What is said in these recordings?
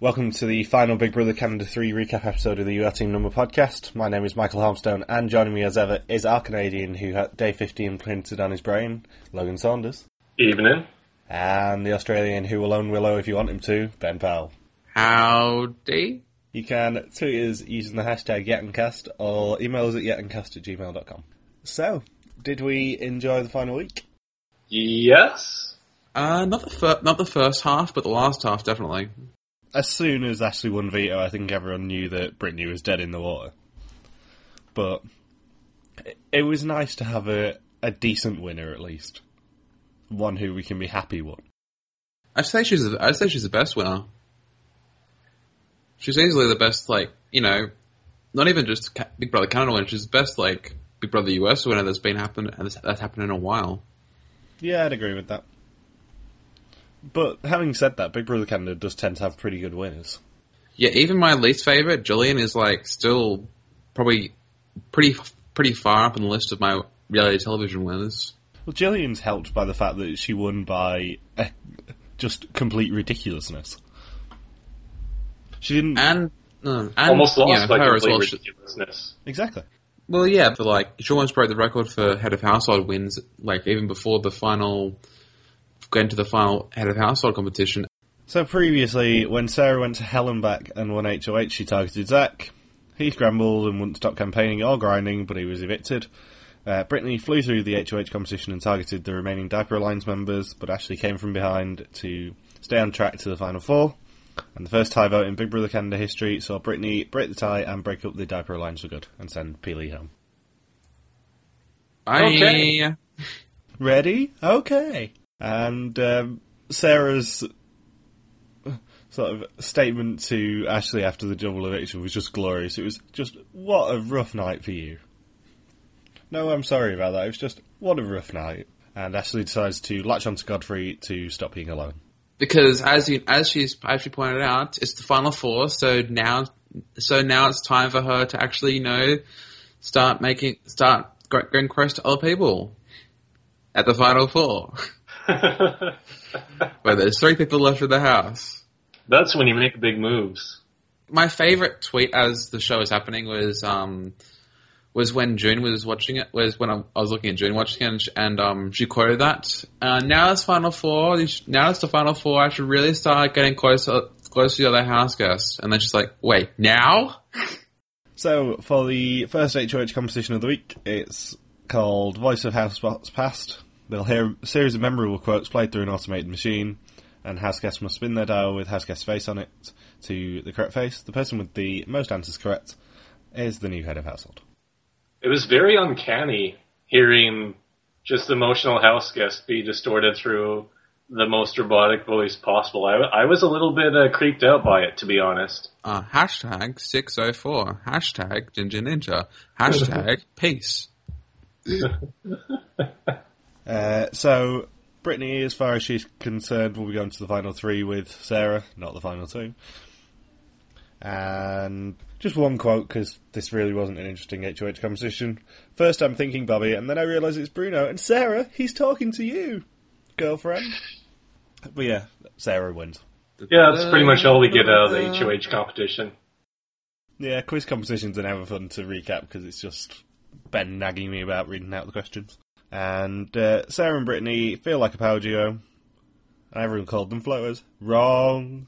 Welcome to the final Big Brother Canada 3 recap episode of the UR Team Number podcast. My name is Michael Harmstone, and joining me as ever is our Canadian who had day 50 imprinted on his brain, Logan Saunders. Evening. And the Australian who will own Willow if you want him to, Ben Powell. Howdy. You can tweet us using the hashtag YetandCast or email us at yetancast at gmail.com. So, did we enjoy the final week? Yes. Uh, not the fir- not the first half, but the last half definitely. As soon as Ashley won veto, I think everyone knew that Brittany was dead in the water. But it- it was nice to have a, a decent winner at least. One who we can be happy with. I'd say she's the, I'd say she's the best winner. She's easily the best, like you know, not even just Big Brother Canada winner. She's the best, like Big Brother US winner that's been happened that's happened in a while. Yeah, I'd agree with that. But having said that, Big Brother Canada does tend to have pretty good winners. Yeah, even my least favorite, Jillian, is like still probably pretty pretty far up in the list of my reality television winners. Well, Jillian's helped by the fact that she won by eh, just complete ridiculousness. She didn't And, uh, and Almost you lost know, by her as complete well. Ridiculousness. exactly. Well, yeah, but like she almost broke the record for head of household wins, like even before the final, going to the final head of household competition. So previously, when Sarah went to Hell and back and won HOH, she targeted Zach. He scrambled and wouldn't stop campaigning or grinding, but he was evicted. Uh, Brittany flew through the HOH competition and targeted the remaining Diaper Alliance members, but Ashley came from behind to stay on track to the final four. And the first tie vote in Big Brother Canada history saw Brittany break the tie and break up the Diaper Alliance for good and send Peely home. I Okay. Ready? Okay. And um, Sarah's sort of statement to Ashley after the double eviction was just glorious. It was just, what a rough night for you. No, I'm sorry about that. It was just, what a rough night. And Ashley decides to latch onto Godfrey to stop being alone. because as you as she's she pointed out, it's the final four. So now, so now it's time for her to actually, you know, start making start go- going close to other people at the final four. Where there's three people left in the house. That's when you make big moves. my favorite tweet as the show was happening was um was when June was watching it. Was when I, I was looking at June watching it, and, she, and um she quoted that. Uh, now it's final four. Now it's the final four. I should really start getting closer close to the other house guests. And then she's like, "Wait, now?" So, for the first HOH competition of the week, it's called Voice of House Spots Past. They'll hear a series of memorable quotes played through an automated machine, and house guests must spin their dial with house guest's face on it to the correct face. The person with the most answers correct is the new head of household. It was very uncanny hearing just emotional house guest be distorted through the most robotic voice possible. I, I was a little bit uh, creeped out by it, to be honest. Uh, hashtag six oh four. Hashtag Ginger Ninja. Hashtag peace. Uh, so, Brittany, as far as she's concerned, will be going to the final three with Sarah, not the final two. And just one quote, because this really wasn't an interesting HOH competition. First, I'm thinking Bobby, and then I realise it's Bruno. And Sarah, he's talking to you, girlfriend. But yeah, Sarah wins. Yeah, that's pretty much all we get out of the HOH competition. Yeah, quiz competitions are never fun to recap because it's just Ben nagging me about reading out the questions. And uh, Sarah and Brittany feel like a power duo. And everyone called them floaters. Wrong.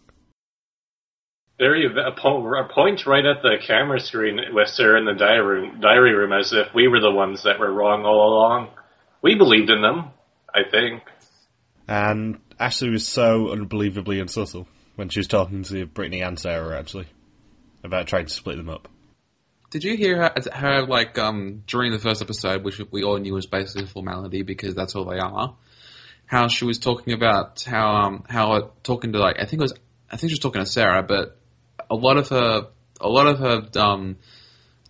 A, po- a point right at the camera screen with Sarah in the diary room, diary room, as if we were the ones that were wrong all along. We believed in them, I think. And Ashley was so unbelievably unsubtle when she was talking to Brittany and Sarah, actually, about trying to split them up. Did you hear her, her like um during the first episode, which we all knew was basically a formality because that's all they are? How she was talking about how um how talking to like I think it was I think she was talking to Sarah, but a lot of her a lot of her um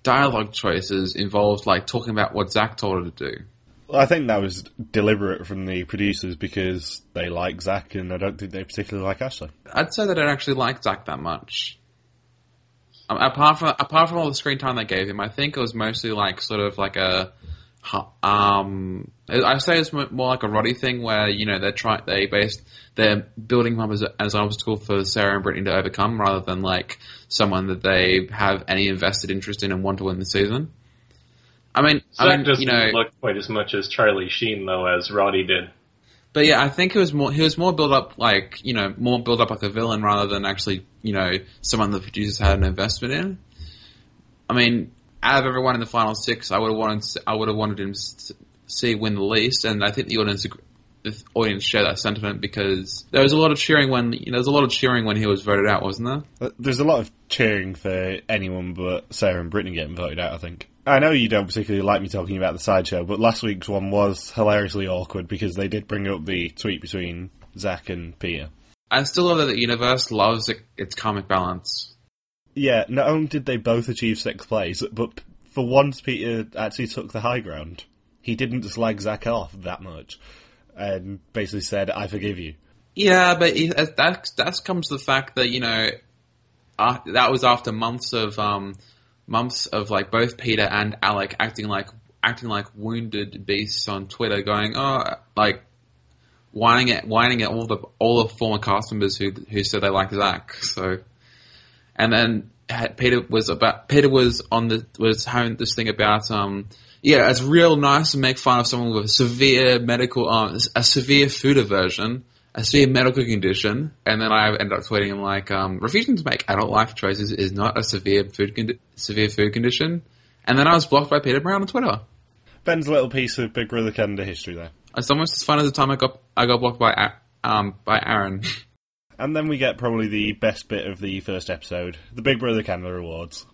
dialogue choices involved like talking about what Zach told her to do. Well, I think that was deliberate from the producers because they like Zach and I don't think they particularly like Ashley. I'd say they don't actually like Zach that much. Um, apart from apart from all the screen time they gave him, I think it was mostly like sort of like a um, I say it's mo- more like a Roddy thing where you know they're trying they based they're building him up as, as an obstacle for Sarah and Brittany to overcome rather than like someone that they have any invested interest in and want to win the season. I mean, Zach I mean, doesn't you know, look quite as much as Charlie Sheen though as Roddy did. But yeah, I think it was more. He was more built up like you know more built up like a villain rather than actually you know someone the producers had an investment in. I mean, out of everyone in the final six, I would have wanted I would have wanted him to see win the least, and I think the audience the audience share that sentiment because there was a lot of cheering when you know, there was a lot of cheering when he was voted out, wasn't there? Uh, There's a lot of cheering for anyone but Sarah and Brittany getting voted out, I think. I know you don't particularly like me talking about the sideshow, but last week's one was hilariously awkward because they did bring up the tweet between Zach and Peter. I still love that the universe loves its comic balance. Yeah, not only did they both achieve sixth place, but for once Peter actually took the high ground. He didn't slag Zach off that much and basically said, I forgive you. Yeah, but that that comes to the fact that you know uh, that was after months of um, months of like both Peter and Alec acting like acting like wounded beasts on Twitter, going oh like whining at whining at all the all the former cast members who who said they liked Zach. So, and then Peter was about Peter was on the was having this thing about um yeah it's real nice to make fun of someone with a severe medical um a severe food aversion. A severe medical condition, and then I ended up tweeting him like, um, "Refusing to make adult life choices is not a severe food severe food condition." And then I was blocked by Peter Brown on Twitter. Ben's little piece of Big Brother Canada history there. It's almost as fun as the time I got I got blocked by um by Aaron. And then we get probably the best bit of the first episode, the Big Brother Canada Awards.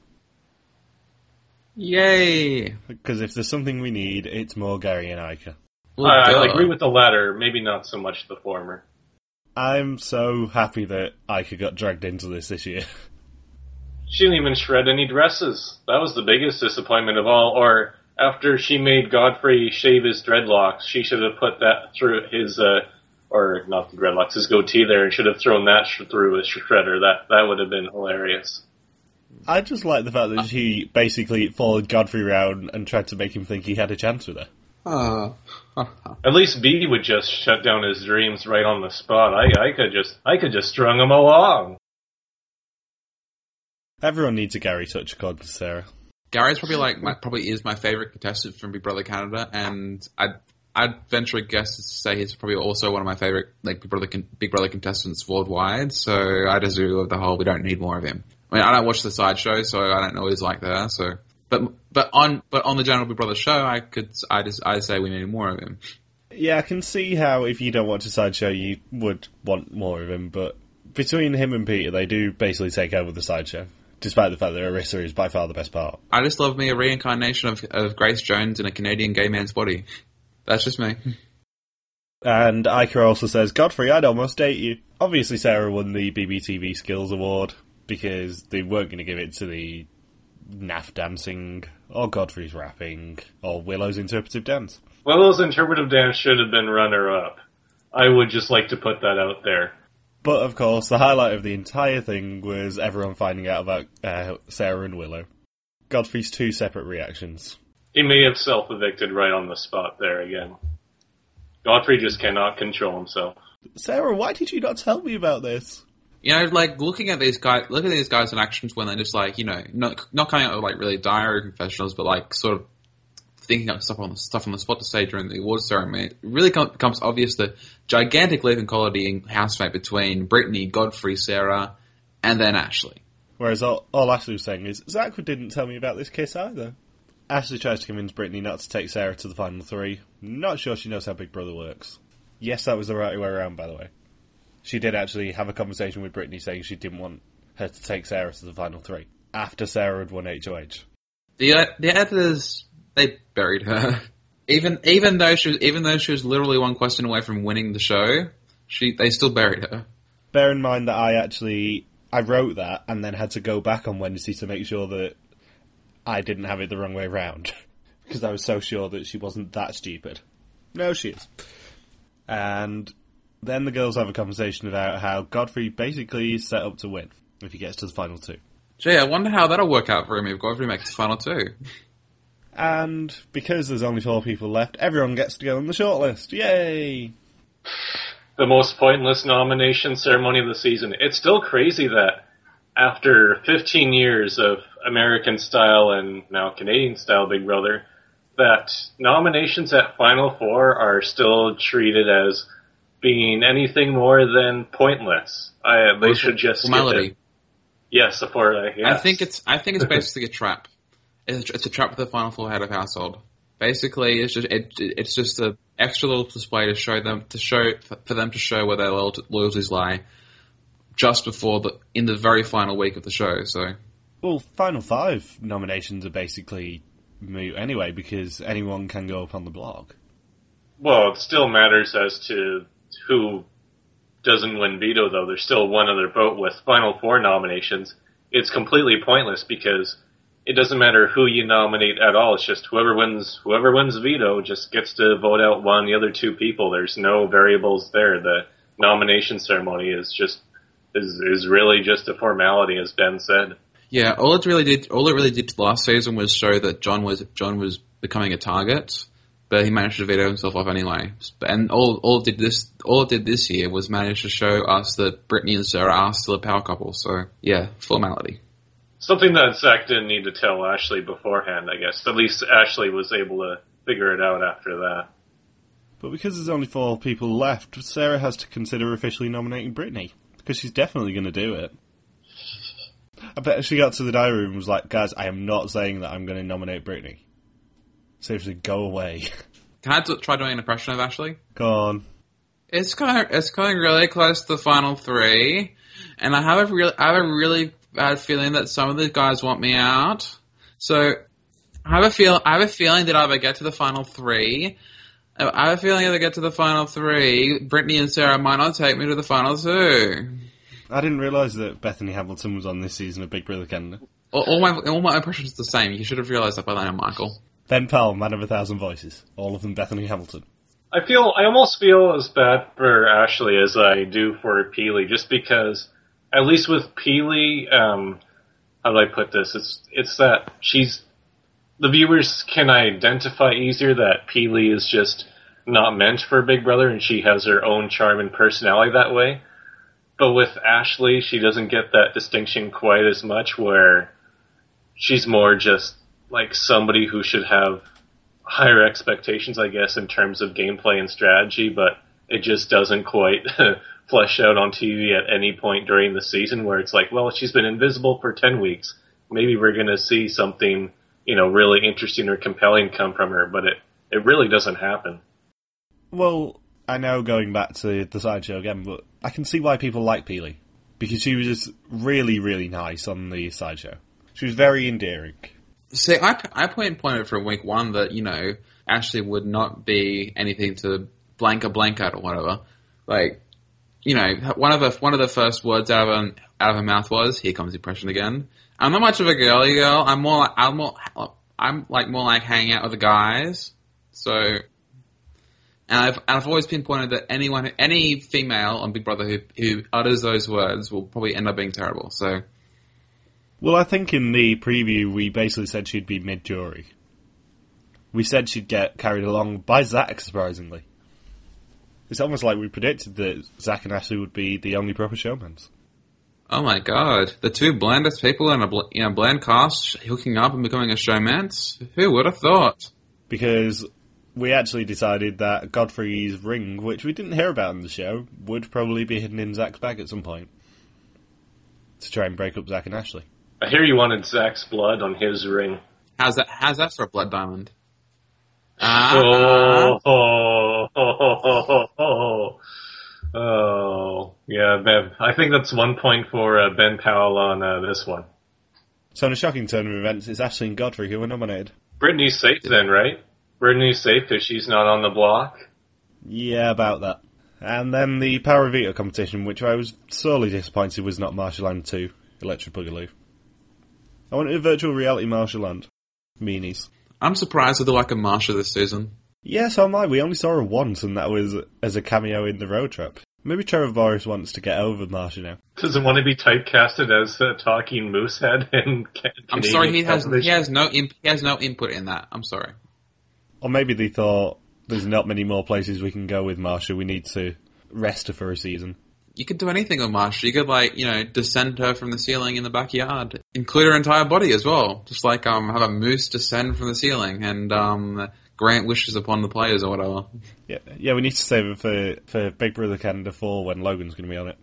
Yay! Because if there's something we need, it's more Gary and Ika. Well, I. I agree with the latter, maybe not so much the former. I'm so happy that Ika got dragged into this this year. She didn't even shred any dresses. That was the biggest disappointment of all. Or after she made Godfrey shave his dreadlocks, she should have put that through his, uh, or not the dreadlocks, his goatee there, and should have thrown that sh- through a shredder. That that would have been hilarious. I just like the fact that she basically followed Godfrey around and tried to make him think he had a chance with her. Uh, At least B would just shut down his dreams right on the spot. I I could just I could just strung him along. Everyone needs a Gary touch, according to Sarah. Gary's probably like my, probably is my favorite contestant from Big Brother Canada, and I'd I'd venture a guess to say he's probably also one of my favorite like Big Brother Big Brother contestants worldwide. So I just agree with the whole we don't need more of him. I mean I don't watch the sideshow, so I don't know what he's like there. So but but on but on the general Big Brother show, I could I just I say we need more of him. Yeah, I can see how if you don't watch a sideshow, you would want more of him, but between him and Peter, they do basically take over the sideshow, despite the fact that Arisa is by far the best part. I just love me a reincarnation of, of Grace Jones in a Canadian gay man's body. That's just me. And Ika also says, Godfrey, I'd almost date you. Obviously, Sarah won the BBTV Skills Award because they weren't going to give it to the NAF dancing, or Godfrey's rapping, or Willow's interpretive dance. Willow's interpretive dance should have been runner up. I would just like to put that out there. But of course, the highlight of the entire thing was everyone finding out about uh, Sarah and Willow. Godfrey's two separate reactions. He may have self evicted right on the spot there again. Godfrey just cannot control himself. Sarah, why did you not tell me about this? You know, like looking at these guys, look at these guys in actions when they're just like, you know, not not coming out with like really diary confessionals, but like sort of thinking up stuff on the stuff on the spot to say during the awards ceremony. It really com- becomes obvious the gigantic leap in quality in housemate between Brittany, Godfrey, Sarah, and then Ashley. Whereas all, all Ashley was saying is, Zach didn't tell me about this kiss either. Ashley tries to convince Brittany not to take Sarah to the final three. Not sure she knows how Big Brother works. Yes, that was the right way around, by the way. She did actually have a conversation with Brittany saying she didn't want her to take Sarah to the final three after Sarah had won HOH. The uh, the editors they buried her. Even even though she was even though she was literally one question away from winning the show, she they still buried her. Bear in mind that I actually I wrote that and then had to go back on Wednesday to make sure that I didn't have it the wrong way round because I was so sure that she wasn't that stupid. No, she is. And then the girls have a conversation about how Godfrey basically is set up to win if he gets to the final two. Gee, I wonder how that'll work out for him if Godfrey makes the final two. And because there's only four people left, everyone gets to go on the shortlist. Yay! The most pointless nomination ceremony of the season. It's still crazy that after 15 years of American style and now Canadian style Big Brother, that nominations at Final Four are still treated as being anything more than pointless. I, they should just get formality. it. Yes, for uh, yes. I think it's I think it's basically a trap. It's, it's a trap for the final four head of household. Basically, it's just it, it's just a extra little display to show them to show for them to show where their loyalty- loyalties lie, just before the in the very final week of the show. So Well, Final Five nominations are basically moot anyway because anyone can go up on the blog. Well, it still matters as to who doesn't win veto, though. There's still one other vote with Final Four nominations. It's completely pointless because it doesn't matter who you nominate at all. It's just whoever wins, whoever wins veto just gets to vote out one the other two people. There's no variables there. The nomination ceremony is just is is really just a formality, as Ben said. yeah, all it really did all it really did last season was show that John was John was becoming a target, but he managed to veto himself off anyway. And all all it did this all it did this year was manage to show us that Brittany and Sarah are still a power couple. So yeah, formality. Something that Zach didn't need to tell Ashley beforehand, I guess. At least Ashley was able to figure it out after that. But because there's only four people left, Sarah has to consider officially nominating Brittany because she's definitely going to do it. I bet she got to the diary room and was like, "Guys, I am not saying that I'm going to nominate Brittany. Seriously, go away. Can I try doing an impression of Ashley? go on." It's kind of, it's coming really close to the final three, and I have a real I have a really bad feeling that some of the guys want me out. So I have a feel I have a feeling that either get to the final three. I have a feeling if I get to the final three, Brittany and Sarah might not take me to the final two. I didn't realise that Bethany Hamilton was on this season of Big Brother Canada. All, all my all my impressions are the same. You should have realised that by now, Michael. Ben Powell, Man of a Thousand Voices, all of them Bethany Hamilton. I feel I almost feel as bad for Ashley as I do for Peely, just because at least with Peely, um, how do I put this? It's it's that she's the viewers can identify easier that Peely is just not meant for Big Brother, and she has her own charm and personality that way. But with Ashley, she doesn't get that distinction quite as much, where she's more just like somebody who should have higher expectations, I guess, in terms of gameplay and strategy, but it just doesn't quite flesh out on TV at any point during the season where it's like, well, she's been invisible for 10 weeks. Maybe we're going to see something, you know, really interesting or compelling come from her, but it, it really doesn't happen. Well, I know going back to the sideshow again, but I can see why people like Peely. Because she was just really, really nice on the sideshow. She was very endearing. See, I, I point pointed from week one that you know Ashley would not be anything to blank a blank at or whatever. Like, you know, one of the one of the first words out of her, out of her mouth was, "Here comes depression again." I'm not much of a girly girl. I'm more like I'm more I'm like more like hanging out with the guys. So, and I've and I've always pinpointed that anyone any female on Big Brother who who utters those words will probably end up being terrible. So. Well, I think in the preview we basically said she'd be mid jury. We said she'd get carried along by Zach, surprisingly. It's almost like we predicted that Zach and Ashley would be the only proper showmans. Oh my god, the two blandest people in a bl- in a bland cast hooking up and becoming a showmance? Who would have thought? Because we actually decided that Godfrey's ring, which we didn't hear about in the show, would probably be hidden in Zach's bag at some point. To try and break up Zach and Ashley. I hear you wanted Zach's blood on his ring. How's that? How's that for a blood diamond? Ah, Oh, oh, oh, oh, oh, oh. Oh, yeah, Ben. I think that's one point for uh, Ben Powell on uh, this one. So in a shocking turn of events, it's Ashley and Godfrey who were nominated. Brittany's safe then, right? Brittany's safe because she's not on the block. Yeah, about that. And then the Power of Veto competition, which I was sorely disappointed was not Marshall Land 2, Electric Boogaloo. I wanted a virtual reality Marshall Land. Meanies. I'm surprised with the lack of Marsha this season. Yeah, so am I. We only saw her once, and that was as a cameo in the road trip. Maybe Trevor Boris wants to get over Marsha now. Doesn't want to be typecasted as a talking moosehead in Ca- I'm sorry, he has he has no imp- he has no input in that. I'm sorry. Or maybe they thought there's not many more places we can go with Marsha. We need to rest her for a season. You could do anything with Marsha. You could like you know descend her from the ceiling in the backyard, include her entire body as well. Just like um have a moose descend from the ceiling and um grant wishes upon the players or whatever. Yeah, yeah. We need to save it for for Big Brother Canada 4 when Logan's going to be on it.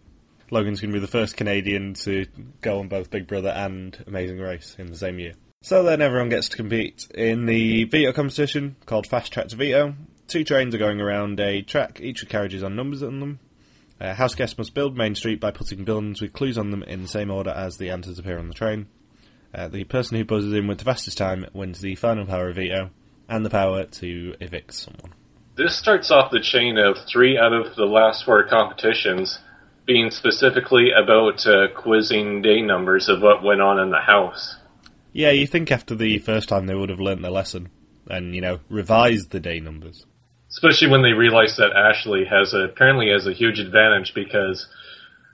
Logan's going to be the first Canadian to go on both Big Brother and Amazing Race in the same year. So then everyone gets to compete in the veto competition called Fast Track to Veto. Two trains are going around a track, each with carriages on numbers on them. Uh, house guests must build Main Street by putting buildings with clues on them in the same order as the answers appear on the train. Uh, the person who buzzes in with the fastest time wins the final power of veto and the power to evict someone. This starts off the chain of three out of the last four competitions being specifically about uh, quizzing day numbers of what went on in the house. Yeah, you think after the first time they would have learnt their lesson and, you know, revised the day numbers. Especially when they realize that Ashley has a, apparently has a huge advantage because,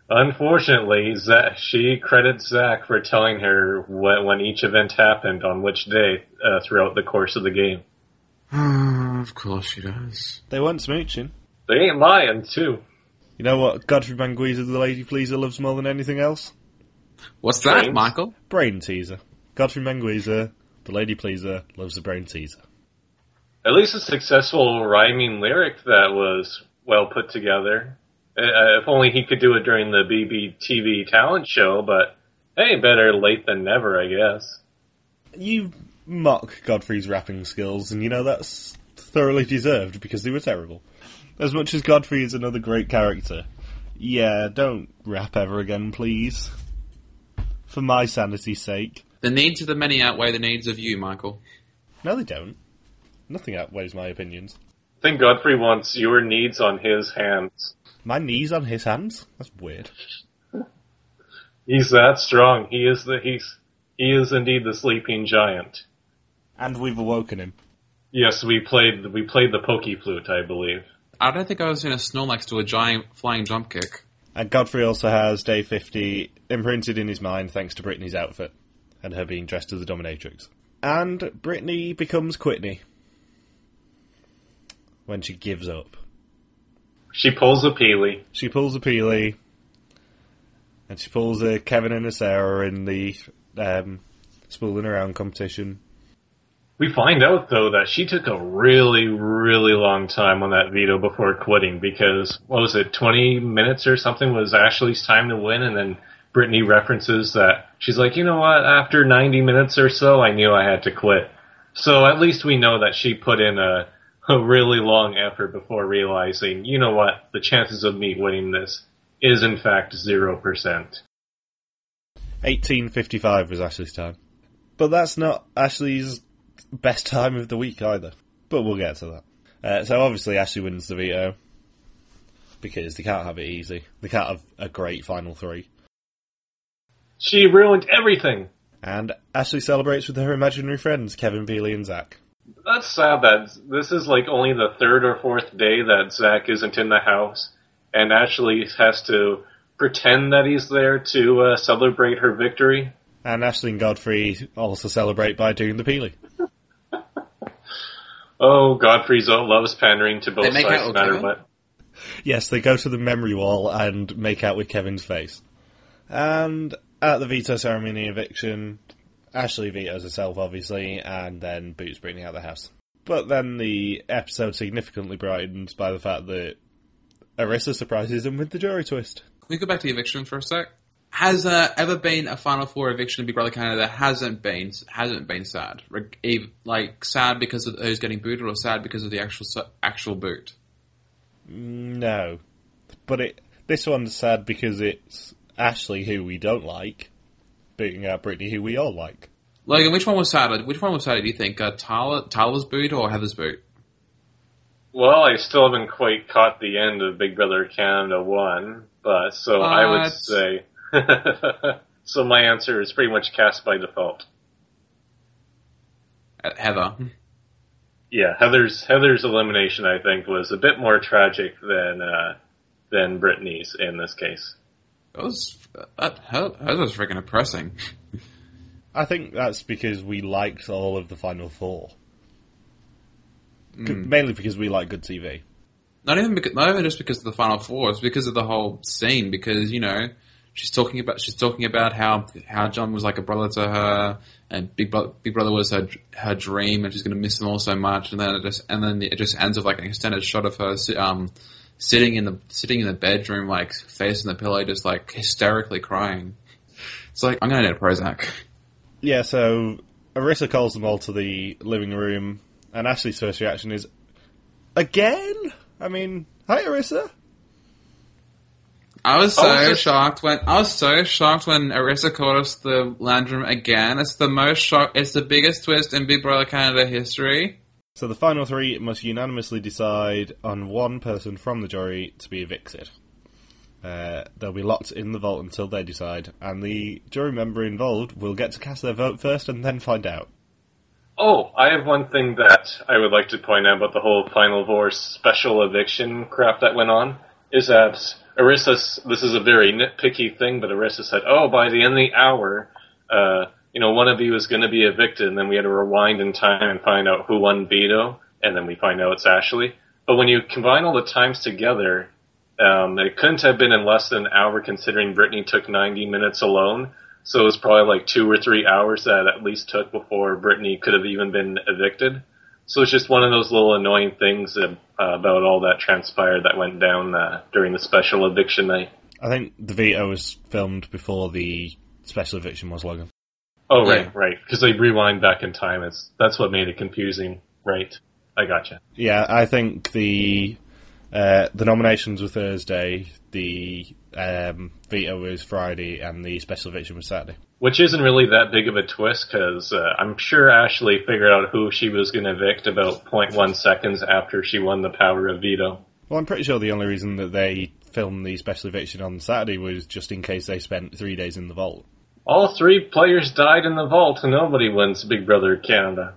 unfortunately, Zach, she credits Zach for telling her when, when each event happened on which day uh, throughout the course of the game. of course she does. They weren't smooching. They ain't lying too. You know what Godfrey Mangwiza, the lady pleaser, loves more than anything else? What's that, Brains? Michael? Brain teaser. Godfrey Mangwiza, the lady pleaser, loves the brain teaser. At least a successful rhyming lyric that was well put together. Uh, if only he could do it during the BBTV talent show, but hey, better late than never, I guess. You mock Godfrey's rapping skills, and you know that's thoroughly deserved because they were terrible. As much as Godfrey is another great character, yeah, don't rap ever again, please. For my sanity's sake. The needs of the many outweigh the needs of you, Michael. No, they don't. Nothing outweighs my opinions. I think Godfrey wants your needs on his hands. My knees on his hands? That's weird. He's that strong. He is the he's he is indeed the sleeping giant. And we've awoken him. Yes, we played we played the Poké Flute, I believe. I don't think I was seen a Snorlax do a giant flying jump kick. And Godfrey also has day 50 imprinted in his mind thanks to Brittany's outfit and her being dressed as a dominatrix. And Brittany becomes Quitney when she gives up. She pulls a peely. She pulls a Peely and she pulls a Kevin and a Sarah in the um, spooling around competition. We find out though that she took a really, really long time on that veto before quitting because what was it, twenty minutes or something was Ashley's time to win, and then Brittany references that she's like, you know what, after ninety minutes or so, I knew I had to quit. So at least we know that she put in a a really long effort before realizing, you know what, the chances of me winning this is in fact zero percent. 1855 was Ashley's time. But that's not Ashley's best time of the week either. But we'll get to that. Uh, so obviously Ashley wins the veto. Because they can't have it easy. They can't have a great final three. She ruined everything. And Ashley celebrates with her imaginary friends, Kevin, Peely, and Zach. That's sad that this is like only the third or fourth day that Zach isn't in the house and actually has to pretend that he's there to uh, celebrate her victory. And Ashley and Godfrey also celebrate by doing the peely. Oh, Godfrey Zoe loves pandering to both They make sides no matter what. Yes, they go to the memory wall and make out with Kevin's face. And at the veto ceremony eviction, Ashley vetoes herself, obviously, and then boots Brittany out the house. But then the episode significantly brightened by the fact that Arisa surprises them with the jury twist. Can we go back to the eviction for a sec? Has there ever been a Final Four eviction in Big Brother Canada that hasn't been hasn't been sad? Like sad because of who's getting booted, or sad because of the actual actual boot? Mm, no. But it this one's sad because it's Ashley, who we don't like, beating out Brittany, who we all like. Logan, which one was sadder? Which one was sadder? Do you think uh, Tyler Tyler's boot or Heather's boot? Well, I still haven't quite caught the end of Big Brother Canada 1, but so I would What? say. so my answer is pretty much cast by default. Uh, Heather. Yeah, Heather's Heather's elimination, I think, was a bit more tragic than uh, than Brittany's in this case. That was that, hers was freaking depressing. I think that's because we liked all of the final four. C- Mainly because we like good TV. Not even because, not even just because of the final four. It's because of the whole scene. Because you know, she's talking about she's talking about how how John was like a brother to her, and Big Brother Big Brother was her her dream, and she's going to miss him all so much. And then it just and then it just ends with like an extended shot of her um sitting in the sitting in the bedroom, like facing the pillow, just like hysterically crying. It's like I'm going to need a Prozac. Yeah, so Arisa calls them all to the living room, and Ashley's first reaction is, Again? I mean, hi Arisa. I was so Oh, it's- shocked when I was so shocked when Arisa called us the lounge room again. It's the most shock. It's the biggest twist in Big Brother Canada history. So the final three must unanimously decide on one person from the jury to be evicted. Uh, they'll be locked in the vault until they decide, and the jury member involved will get to cast their vote first and then find out. Oh, I have one thing that I would like to point out about the whole Final Four special eviction crap that went on. Is that Arisa, this is a very nitpicky thing, but Arisa said, oh, by the end of the hour, uh, you know, one of you is going to be evicted, and then we had to rewind in time and find out who won veto, and then we find out it's Ashley. But when you combine all the times together, um, it couldn't have been in less than an hour considering Brittany took 90 minutes alone. So it was probably like two or three hours that at least took before Brittany could have even been evicted. So it's just one of those little annoying things uh, about all that transpired that went down uh, during the special eviction night. I think the veto was filmed before the special eviction was, Logan. Oh, right, Yeah. right. Because they rewind back in time. It's That's what made it confusing. Right. I gotcha. Yeah, I think the uh, the nominations were Thursday, the um, veto was Friday, and the special eviction was Saturday. Which isn't really that big of a twist because uh, I'm sure Ashley figured out who she was going to evict about 0.1 seconds after she won the power of veto. Well, I'm pretty sure the only reason that they filmed the special eviction on Saturday was just in case they spent three days in the vault. All three players died in the vault and nobody wins Big Brother Canada.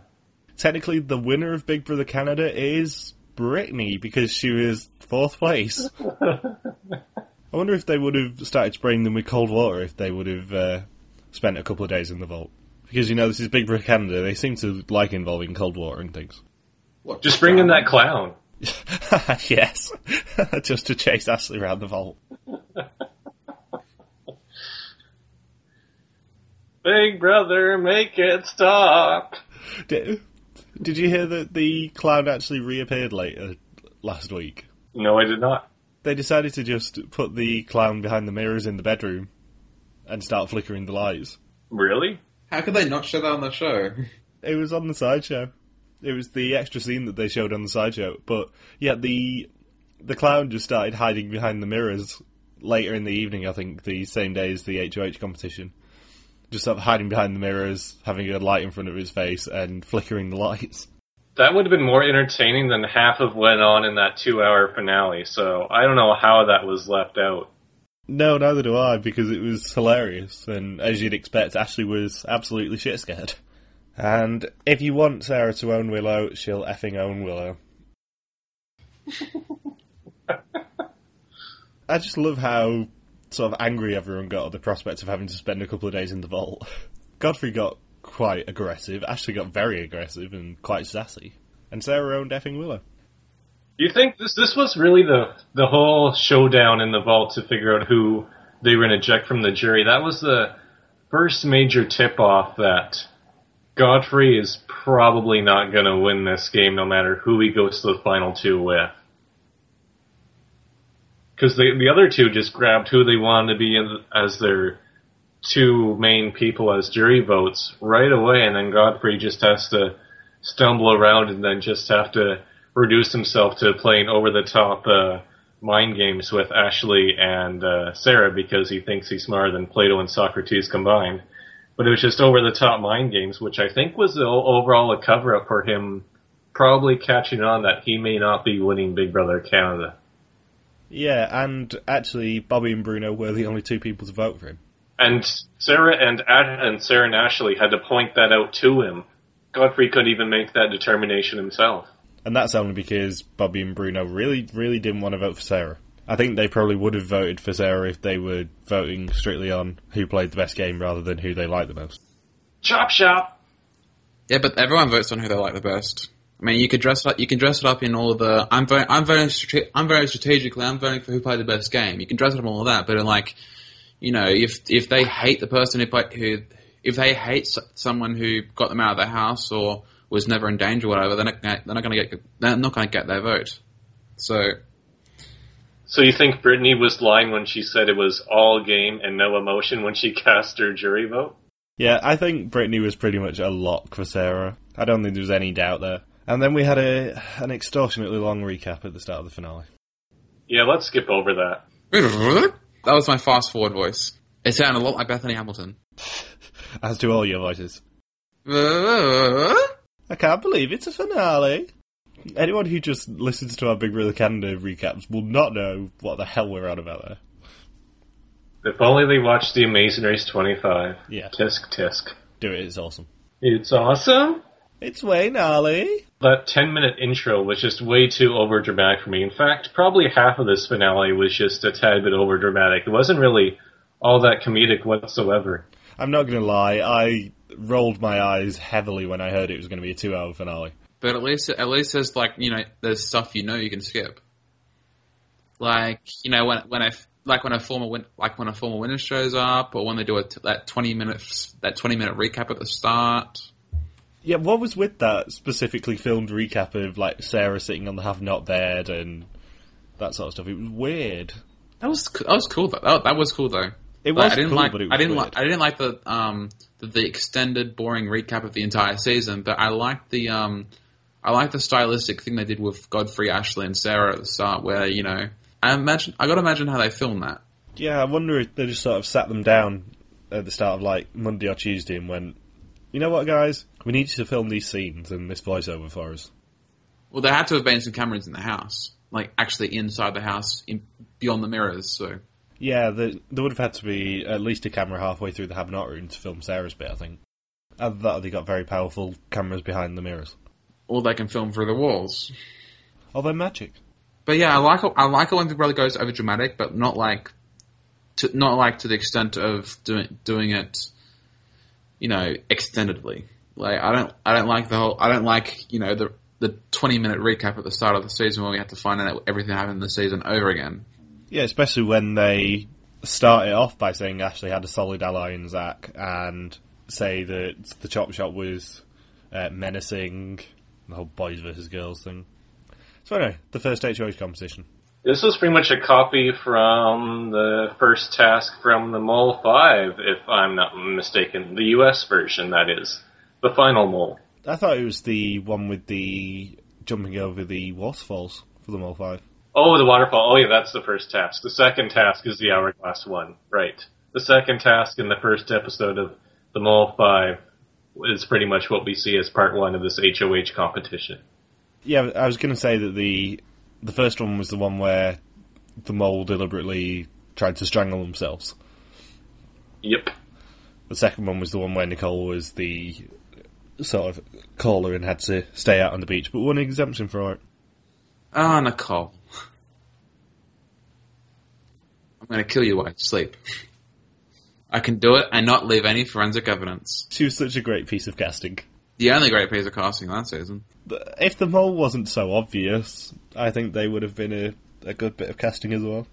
Technically, the winner of Big Brother Canada is Brittany because she was fourth place. I wonder if they would have started spraying them with cold water if they would have uh, spent a couple of days in the vault. Because you know this is Big Brother Canada, they seem to like involving cold water and things. What, Just bring in that clown. yes, just to chase Ashley around the vault. Big Brother, make it stop. Did, did you hear that the clown actually reappeared later last week? No, I did not. They decided to just put the clown behind the mirrors in the bedroom and start flickering the lights. Really? How could they not show that on the show? It was on the sideshow. It was the extra scene that they showed on the sideshow. But yeah, the the clown just started hiding behind the mirrors later in the evening. I think the same day as the HOH competition. Just sort of hiding behind the mirrors, having a light in front of his face, and flickering the lights. That would have been more entertaining than half of what went on in that two hour finale, so I don't know how that was left out. No, neither do I, because it was hilarious, and as you'd expect, Ashley was absolutely shit scared. And if you want Sarah to own Willow, she'll effing own Willow. I just love how sort of angry everyone got at the prospect of having to spend a couple of days in the vault. Godfrey got quite aggressive, Ashley got very aggressive and quite sassy, and Sarah owned effing Willow. Do you think this this was really the the whole showdown in the vault to figure out who they were going to eject from the jury? That was the first major tip off that Godfrey is probably not going to win this game, no matter who he goes to the final two with. Because the the other two just grabbed who they wanted to be in, as their two main people as jury votes right away, and then Godfrey just has to stumble around and then just have to reduce himself to playing over the top uh, mind games with Ashley and uh, Sarah because he thinks he's smarter than Plato and Socrates combined. But it was just over the top mind games, which I think was the overall a cover up for him probably catching on that he may not be winning Big Brother Canada. Yeah, and actually, Bobby and Bruno were the only two people to vote for him. And Sarah and Ad- and Sarah and Ashley had to point that out to him. Godfrey couldn't even make that determination himself. And that's only because Bobby and Bruno really, really didn't want to vote for Sarah. I think they probably would have voted for Sarah if they were voting strictly on who played the best game rather than who they liked the most. Chop shop. Yeah, but everyone votes on who they like the best. I mean, you could dress it up. You can dress it up in all the. I'm very. I'm very. I'm very strategically. I'm voting for who played the best game. You can dress it up in all of that, but like, you know, if if they hate the person who played who, if they hate someone who got them out of their house or was never in danger, or whatever, they're not. Gonna, they're not going to get. They're not going to get their vote. So So you think Brittany was lying when she said it was all game and no emotion when she cast her jury vote? Yeah, I think Brittany was pretty much a lock for Sarah. I don't think there was any doubt there. And then we had a an extortionately long recap at the start of the finale. Yeah, let's skip over that. that was my fast forward voice. It sounded a lot like Bethany Hamilton. As do all your voices. I can't believe it's a finale. Anyone who just listens to our Big Brother Canada recaps will not know what the hell we're on about there. If only they watched The Amazing Race 25. Yeah, Tisk tisk. do it, it's awesome. It's awesome. It's way gnarly. That 10 minute intro was just way too over dramatic for me. In fact, probably half of this finale was just a tad bit over dramatic. It wasn't really all that comedic whatsoever. I'm not going to lie, I rolled my eyes heavily when I heard it was going to be a two hour finale. But at least, at least there's like you know, there's stuff you know you can skip. Like you know when when I like when a former win, like when a former winner shows up, or when they do a t- that twenty minutes that twenty minute recap at the start. Yeah, what was with that specifically filmed recap of like Sarah sitting on the have not bed and that sort of stuff? It was weird. That was that was cool though. That, that was cool though. It Like, was I didn't cool, like but it was I didn't like I didn't like the um the, the extended boring recap of the entire season, but I liked the um I liked the stylistic thing they did with Godfrey, Ashley, and Sarah at the start, where you know I imagine I got to imagine how they filmed that. Yeah, I wonder if they just sort of sat them down at the start of like Monday or Tuesday and went, you know what, guys, we need you to film these scenes and this voiceover for us. Well, there had to have been some cameras in the house, like actually inside the house, in, beyond the mirrors. So Yeah, the, there would have had to be at least a camera halfway through the have room to film Sarah's bit, I think. Either that they got very powerful cameras behind the mirrors. or they can film through the walls. Oh, they're magic. But yeah, I like I like it when Big Brother goes over dramatic, but not like to, not like to the extent of doing doing it, you know, extendedly. Like I don't I don't like the whole I don't like you know the the twenty minute recap at the start of the season where we have to find out everything happened in the season over again. Yeah, especially when they start it off by saying Ashley had a solid ally in Zach and say that the chop shop was uh, menacing, the whole boys versus girls thing. So anyway, the first HOH competition. This was pretty much a copy from the first task from the Mole 5, if I'm not mistaken. The US version, that is. The final Mole. I thought it was the one with the jumping over the waterfalls for the Mole 5. Oh, the waterfall. Oh, yeah, that's the first task. The second task is the hourglass one. Right. The second task in the first episode of the Mole 5 is pretty much what we see as part one of this HOH competition. Yeah, I was going to say that the the first one was the one where the mole deliberately tried to strangle themselves. Yep. The second one was the one where Nicole was the sort of caller and had to stay out on the beach, but won an exemption for it. Ah, Nicole. I'm going to kill you while you sleep. I can do it and not leave any forensic evidence. She was such a great piece of casting. The only great piece of casting that season. If the mole wasn't so obvious, I think they would have been a, a good bit of casting as well.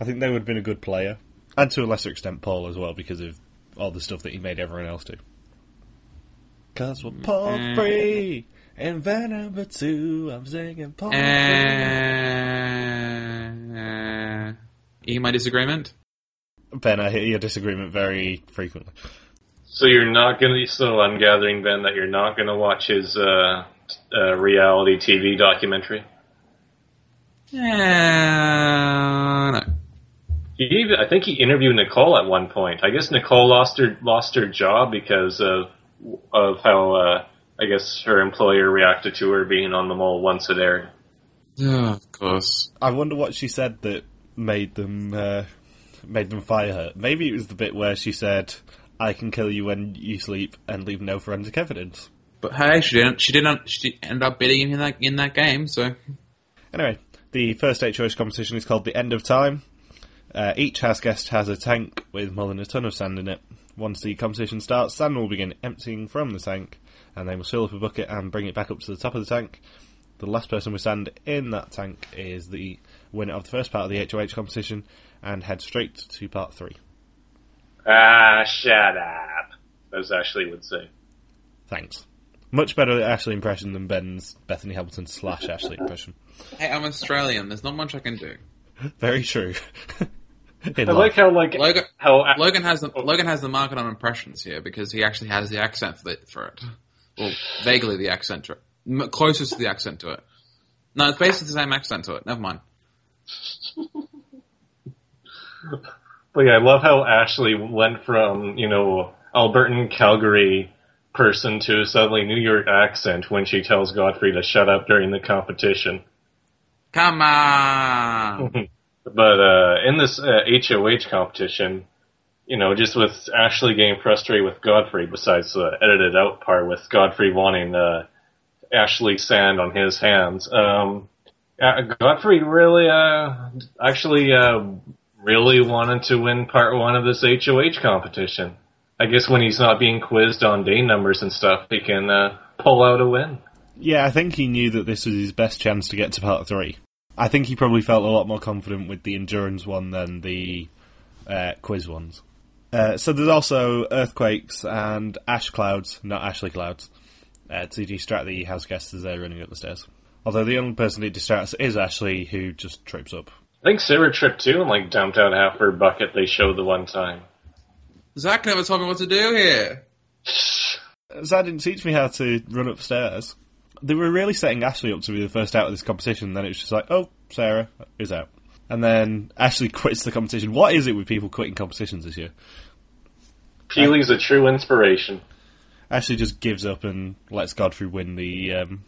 I think they would have been a good player. And to a lesser extent, Paul as well, because of all the stuff that he made everyone else do. Cause we're Paul Mm. free, and van number two, I'm singing Paul free. Uh, you hear my disagreement? Ben, I hear your disagreement very frequently. So you're not gonna. So I'm gathering, Ben, that you're not gonna watch his uh, uh, reality TV documentary. Yeah, no. He even, I think he interviewed Nicole at one point. I guess Nicole lost her lost her job because of of how uh, I guess her employer reacted to her being on the mole once it aired. Oh, of course. I wonder what she said that made them uh, made them fire her. Maybe it was the bit where she said, "I can kill you when you sleep and leave no forensic evidence." But hey, she didn't. She didn't. She end up beating him in that in that game. So Anyway, The first HOH competition is called the End of Time. Uh, each house guest has a tank with more than a ton of sand in it. Once the competition starts, sand will begin emptying from the tank, and they must fill up a bucket and bring it back up to the top of the tank. The last person with sand in that tank is the winner of the first part of the HOH competition and head straight to part three. Ah, shut up. As Ashley would say. Thanks. Much better Ashley impression than Ben's Bethany Hamilton slash Ashley impression. Hey, I'm Australian. There's not much I can do. Very true. I life. like how like Logan, how Logan has the Logan has the market on impressions here because he actually has the accent for it, for it. Well, vaguely the accent to it, M- closest to the accent to it. No, it's basically the same accent to it. Never mind. But yeah, I love how Ashley went from, you know, Albertan Calgary person to suddenly New York accent when she tells Godfrey to shut up during the competition. Come on. But uh, in this uh, HOH competition, you know, just with Ashley getting frustrated with Godfrey, besides the edited out part with Godfrey wanting uh, Ashley sand on his hands, um, uh, Godfrey really, uh, actually, uh, really wanted to win part one of this HOH competition. I guess when he's not being quizzed on day numbers and stuff, he can uh, pull out a win. Yeah, I think he knew that this was his best chance to get to part three. I think he probably felt a lot more confident with the endurance one than the uh, quiz ones. Uh, so there's also earthquakes and ash clouds, not Ashley clouds, uh, to distract the house guests as they're running up the stairs. Although the only person it distracts is Ashley, who just trips up. I think Sarah tripped too and like dumped out half her bucket they showed the one time. Zach never told me what to do here. Zach didn't teach me how to run upstairs. They were really setting Ashley up to be the first out of this competition. Then it was just like, oh, Sarah is out, and then Ashley quits the competition. What is it with people quitting competitions this year? Peely's a true inspiration. Ashley just gives up and lets Godfrey win the um,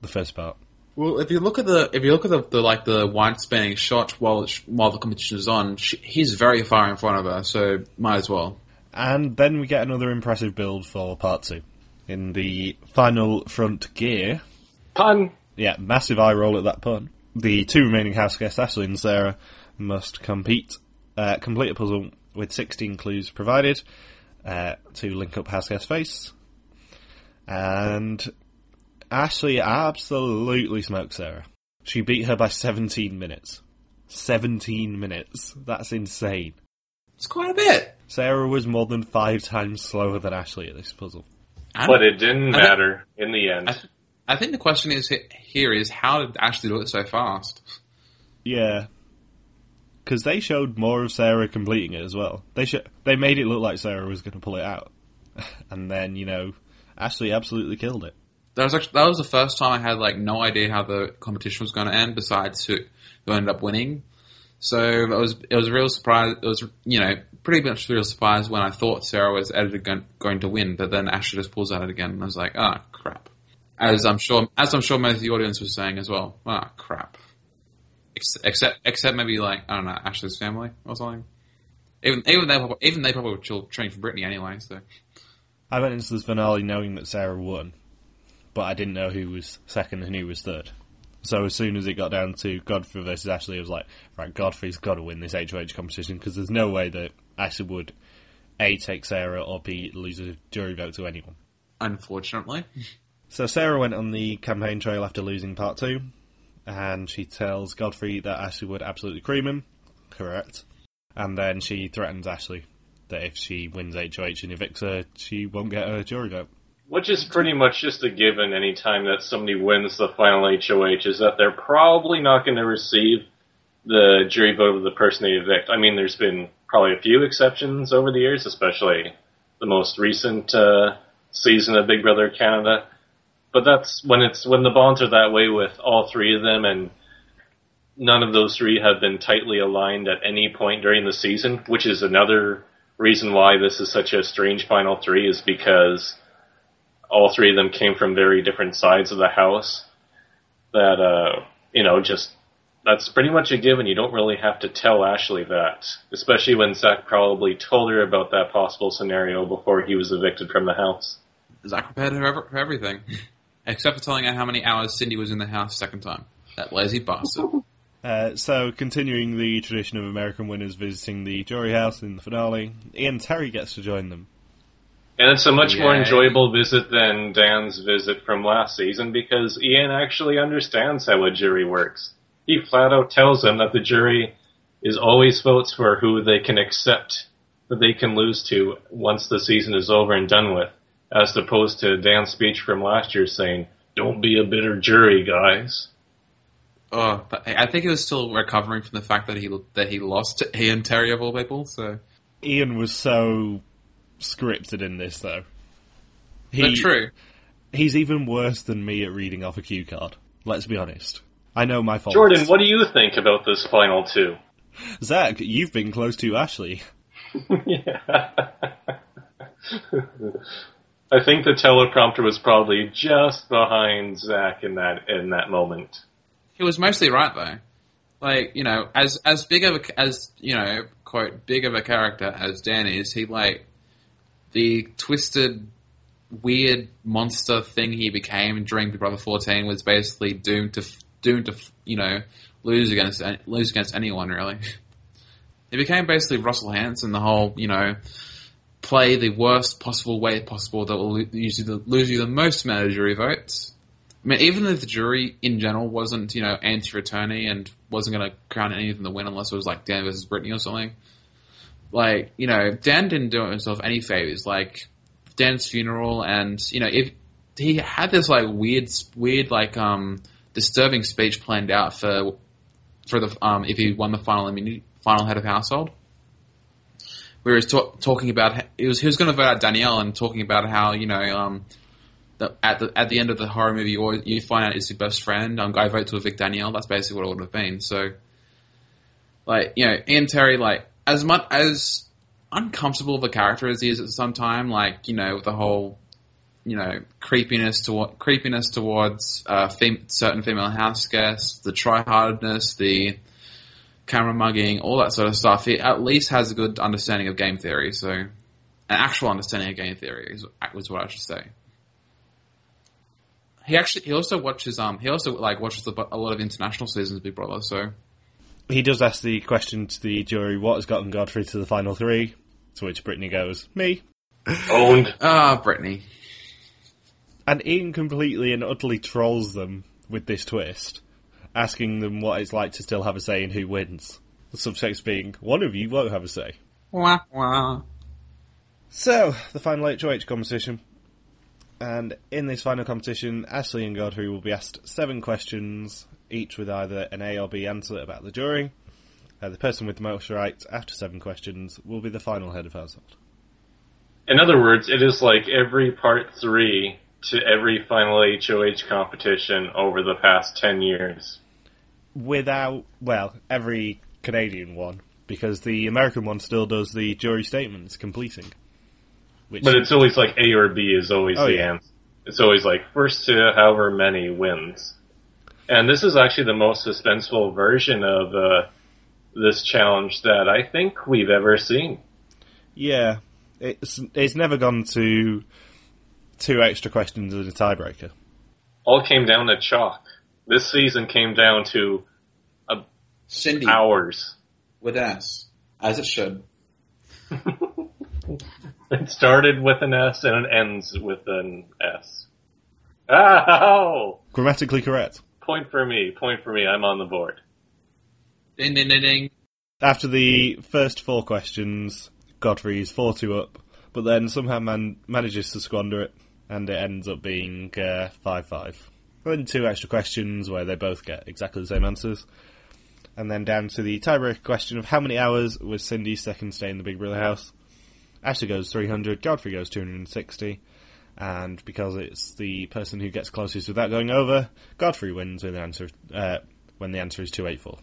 the first part. Well, if you look at the if you look at the, the like the wide spanning shot while it's, while the competition is on, she, he's very far in front of her, so might as well. And then we get another impressive build for part two. In the final front gear, Pun. yeah, massive eye roll at that pun. The two remaining house guests, Ashley and Sarah, must compete, uh, complete a puzzle with 16 clues provided uh, to link up house guest face. And Ashley absolutely smoked Sarah. She beat her by 17 minutes. 17 minutes. That's insane. It's quite a bit. Sarah was more than five times slower than Ashley at this puzzle. I But it didn't I think- matter in the end. I, th- I think the question is here is how did Ashley do it so fast? Yeah. Because they showed more of Sarah completing it as well. They sh- they made it look like Sarah was going to pull it out. and then, you know, Ashley absolutely killed it. That was actually that was the first time I had like no idea how the competition was going to end. Besides who who ended up winning, so it was it was a real surprise. It was you know pretty much a real surprise when I thought Sarah was edited going, going to win, but then Ashley just pulls out it again, and I was like, ah crap. As I'm sure as I'm sure most of the audience was saying as well, ah crap. Ex- Except except maybe like I don't know Ashley's family or something. Even even they probably- even they probably were trained for Brittany anyway. So I went into this finale knowing that Sarah won, but I didn't know who was second and who was third. So as soon as it got down to Godfrey versus Ashley, I was like, right, Godfrey's got to win this HOH competition because there's no way that Ashley would A, take Sarah, or B, lose a jury vote to anyone. unfortunately, So Sarah went on the campaign trail after losing part two, and she tells Godfrey that Ashley would absolutely cream him. Correct. And then she threatens Ashley that if she wins HOH and evicts her, she won't get a jury vote. Which is pretty much just a given any time that somebody wins the final HOH is that they're probably not going to receive the jury vote of the person they evict. I mean, there's been probably a few exceptions over the years, especially the most recent uh, season of Big Brother Canada. But that's when it's when the bonds are that way with all three of them, and none of those three have been tightly aligned at any point during the season, which is another reason why this is such a strange final three, is because all three of them came from very different sides of the house. That uh, you know, just that's pretty much a given. You don't really have to tell Ashley that, especially when Zach probably told her about that possible scenario before he was evicted from the house. Zach prepared her for everything, except for telling her how many hours Sindy was in the house second time. That lazy bastard. Uh, so, continuing the tradition of American winners visiting the jury house in the finale, Ian Terry gets to join them. And it's a much more enjoyable visit than Dan's visit from last season because Ian actually understands how a jury works. He flat out tells them that the jury is always votes for who they can accept that they can lose to once the season is over and done with, as opposed to Dan's speech from last year saying, "Don't be a bitter jury, guys." Oh, but I think he was still recovering from the fact that he that he lost to Ian Terry of all people. So, Ian was so scripted in this, though. He, but true. He's even worse than me at reading off a cue card. Let's be honest. I know my fault. Jordan, what do you think about this final two? Zach, you've been close to Ashley. yeah. I think the teleprompter was probably just behind Zach in that in that moment. He was mostly right though. Like you know, as as big of a as you know, quote big of a character as Dan is, he like the twisted, weird monster thing he became during Big Brother 14 was basically doomed to doomed to you know lose against lose against anyone really. He became basically Russell Hantz, the whole you know play the worst possible way possible that will lose you the, lose you the most amount of jury votes. I mean, even if the jury in general wasn't, you know, anti-attorney and wasn't going to crown anything the win unless it was like Dan versus Brittany or something, like, you know, Dan didn't do himself any favors. Like, Dan's funeral and, you know, if he had this like weird, weird, like, um, disturbing speech planned out for, for the, um, if he won the final immunity, final head of household. Where he was ta- talking about, he was, he was going to vote out Danielle and talking about how, you know, um, at the at the end of the horror movie, you, you find out it's your best friend. Um, I vote to evict Danielle. That's basically what it would have been. So, like you know, Ian Terry, like as much as uncomfortable of a character as he is at some time, like you know, the whole you know creepiness to creepiness towards uh, fem- certain female house guests, the tryhardness, the camera mugging, all that sort of stuff. He at least has a good understanding of game theory. So, an actual understanding of game theory is, was what I should say he actually he also watches um he also like watches a, a lot of international seasons of Big Brother. So He does ask the question to the jury, what has gotten Godfrey to the final three? To which Brittnee goes, me. Owned. ah, Brittnee. And Ian completely and utterly trolls them with this twist, asking them what it's like to still have a say in who wins. The subtext being, one of you won't have a say. Wah, wah. So, the final HOH competition. And in this final competition, Ashley and Godfrey will be asked seven questions, each with either an A or B answer about the jury. Uh, the person with the most right after seven questions will be the final head of household. In other words, it is like every part three to every final HOH competition over the past 10 years. Without, well, every Canadian one, because the American one still does the jury statements completing. Which, But it's always like A or B is always Oh, the yeah. answer. It's always like first to however many wins. And this is actually the most suspenseful version of uh, this challenge that I think we've ever seen. yeah, it's it's never gone to two extra questions and a tiebreaker. All came down to chalk. This season came down to Sindy hours. with an S, as it should. It started with an S and it ends with an S. Ow! Grammatically correct. Point for me. Point for me. I'm on the board. Ding ding ding ding. After the first four questions, Godfrey is 4 2 up, but then somehow man- manages to squander it, and it ends up being 5 uh, 5. Then two extra questions where they both get exactly the same answers. And then down to the tiebreaker question of how many hours was Sindy's second stay in the Big Brother house. Ashley goes 300, Godfrey goes 260, and because it's the person who gets closest without going over, Godfrey wins with the answer, uh, when the answer is 284.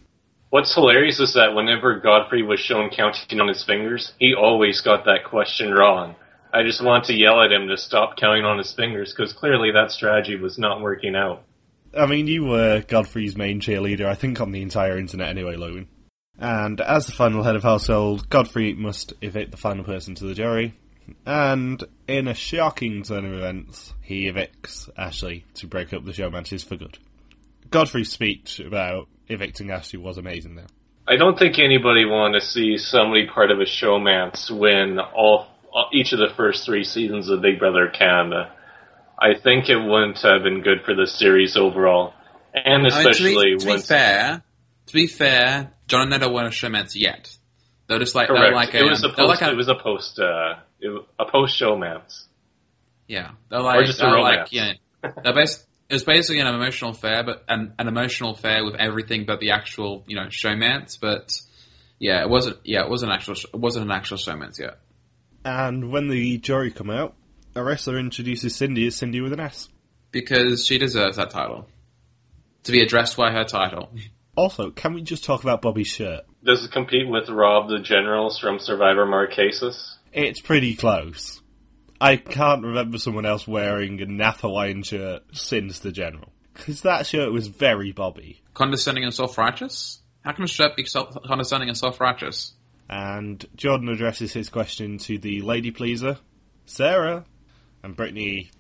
What's hilarious is that whenever Godfrey was shown counting on his fingers, he always got that question wrong. I just want to yell at him to stop counting on his fingers because clearly that strategy was not working out. I mean, you were Godfrey's main cheerleader, I think, on the entire internet anyway, Logan. And as the final head of household, Godfrey must evict the final person to the jury. And in a shocking turn of events, he evicts Ashley to break up the showmances for good. Godfrey's speech about evicting Ashley was amazing there. I don't think anybody wanted to see somebody part of a showmance win all each of the first three seasons of Big Brother Canada. I think it wouldn't have been good for the series overall, and especially I mean, to be, to when be fair, to be fair, Jon and Neda weren't a showmance yet. They're just like correct. they're like a, it was a they're post. like a, it was a post. Uh, it, a post showmance. yeah, they're like just a they're romance. like yeah, they're bas- it was basically an emotional affair, but an, an emotional affair with everything but the actual you know showmance. But yeah, it wasn't. Yeah, it wasn't actual. sh- It wasn't an actual showmance yet. And when the jury come out, Arisa introduces Sindy as Sindy with an S. because she deserves that title to be addressed by her title. Also, can we just talk about Bobby's shirt? Does it compete with Rob the Generals from Survivor Marquesas? It's pretty close. I can't remember someone else wearing a Nath shirt since the General. Because that shirt was very Bobby. Condescending and self-righteous. How can a shirt be self- condescending and self-righteous? And Jordan addresses his question to the lady pleaser, Sarah. And Brittnee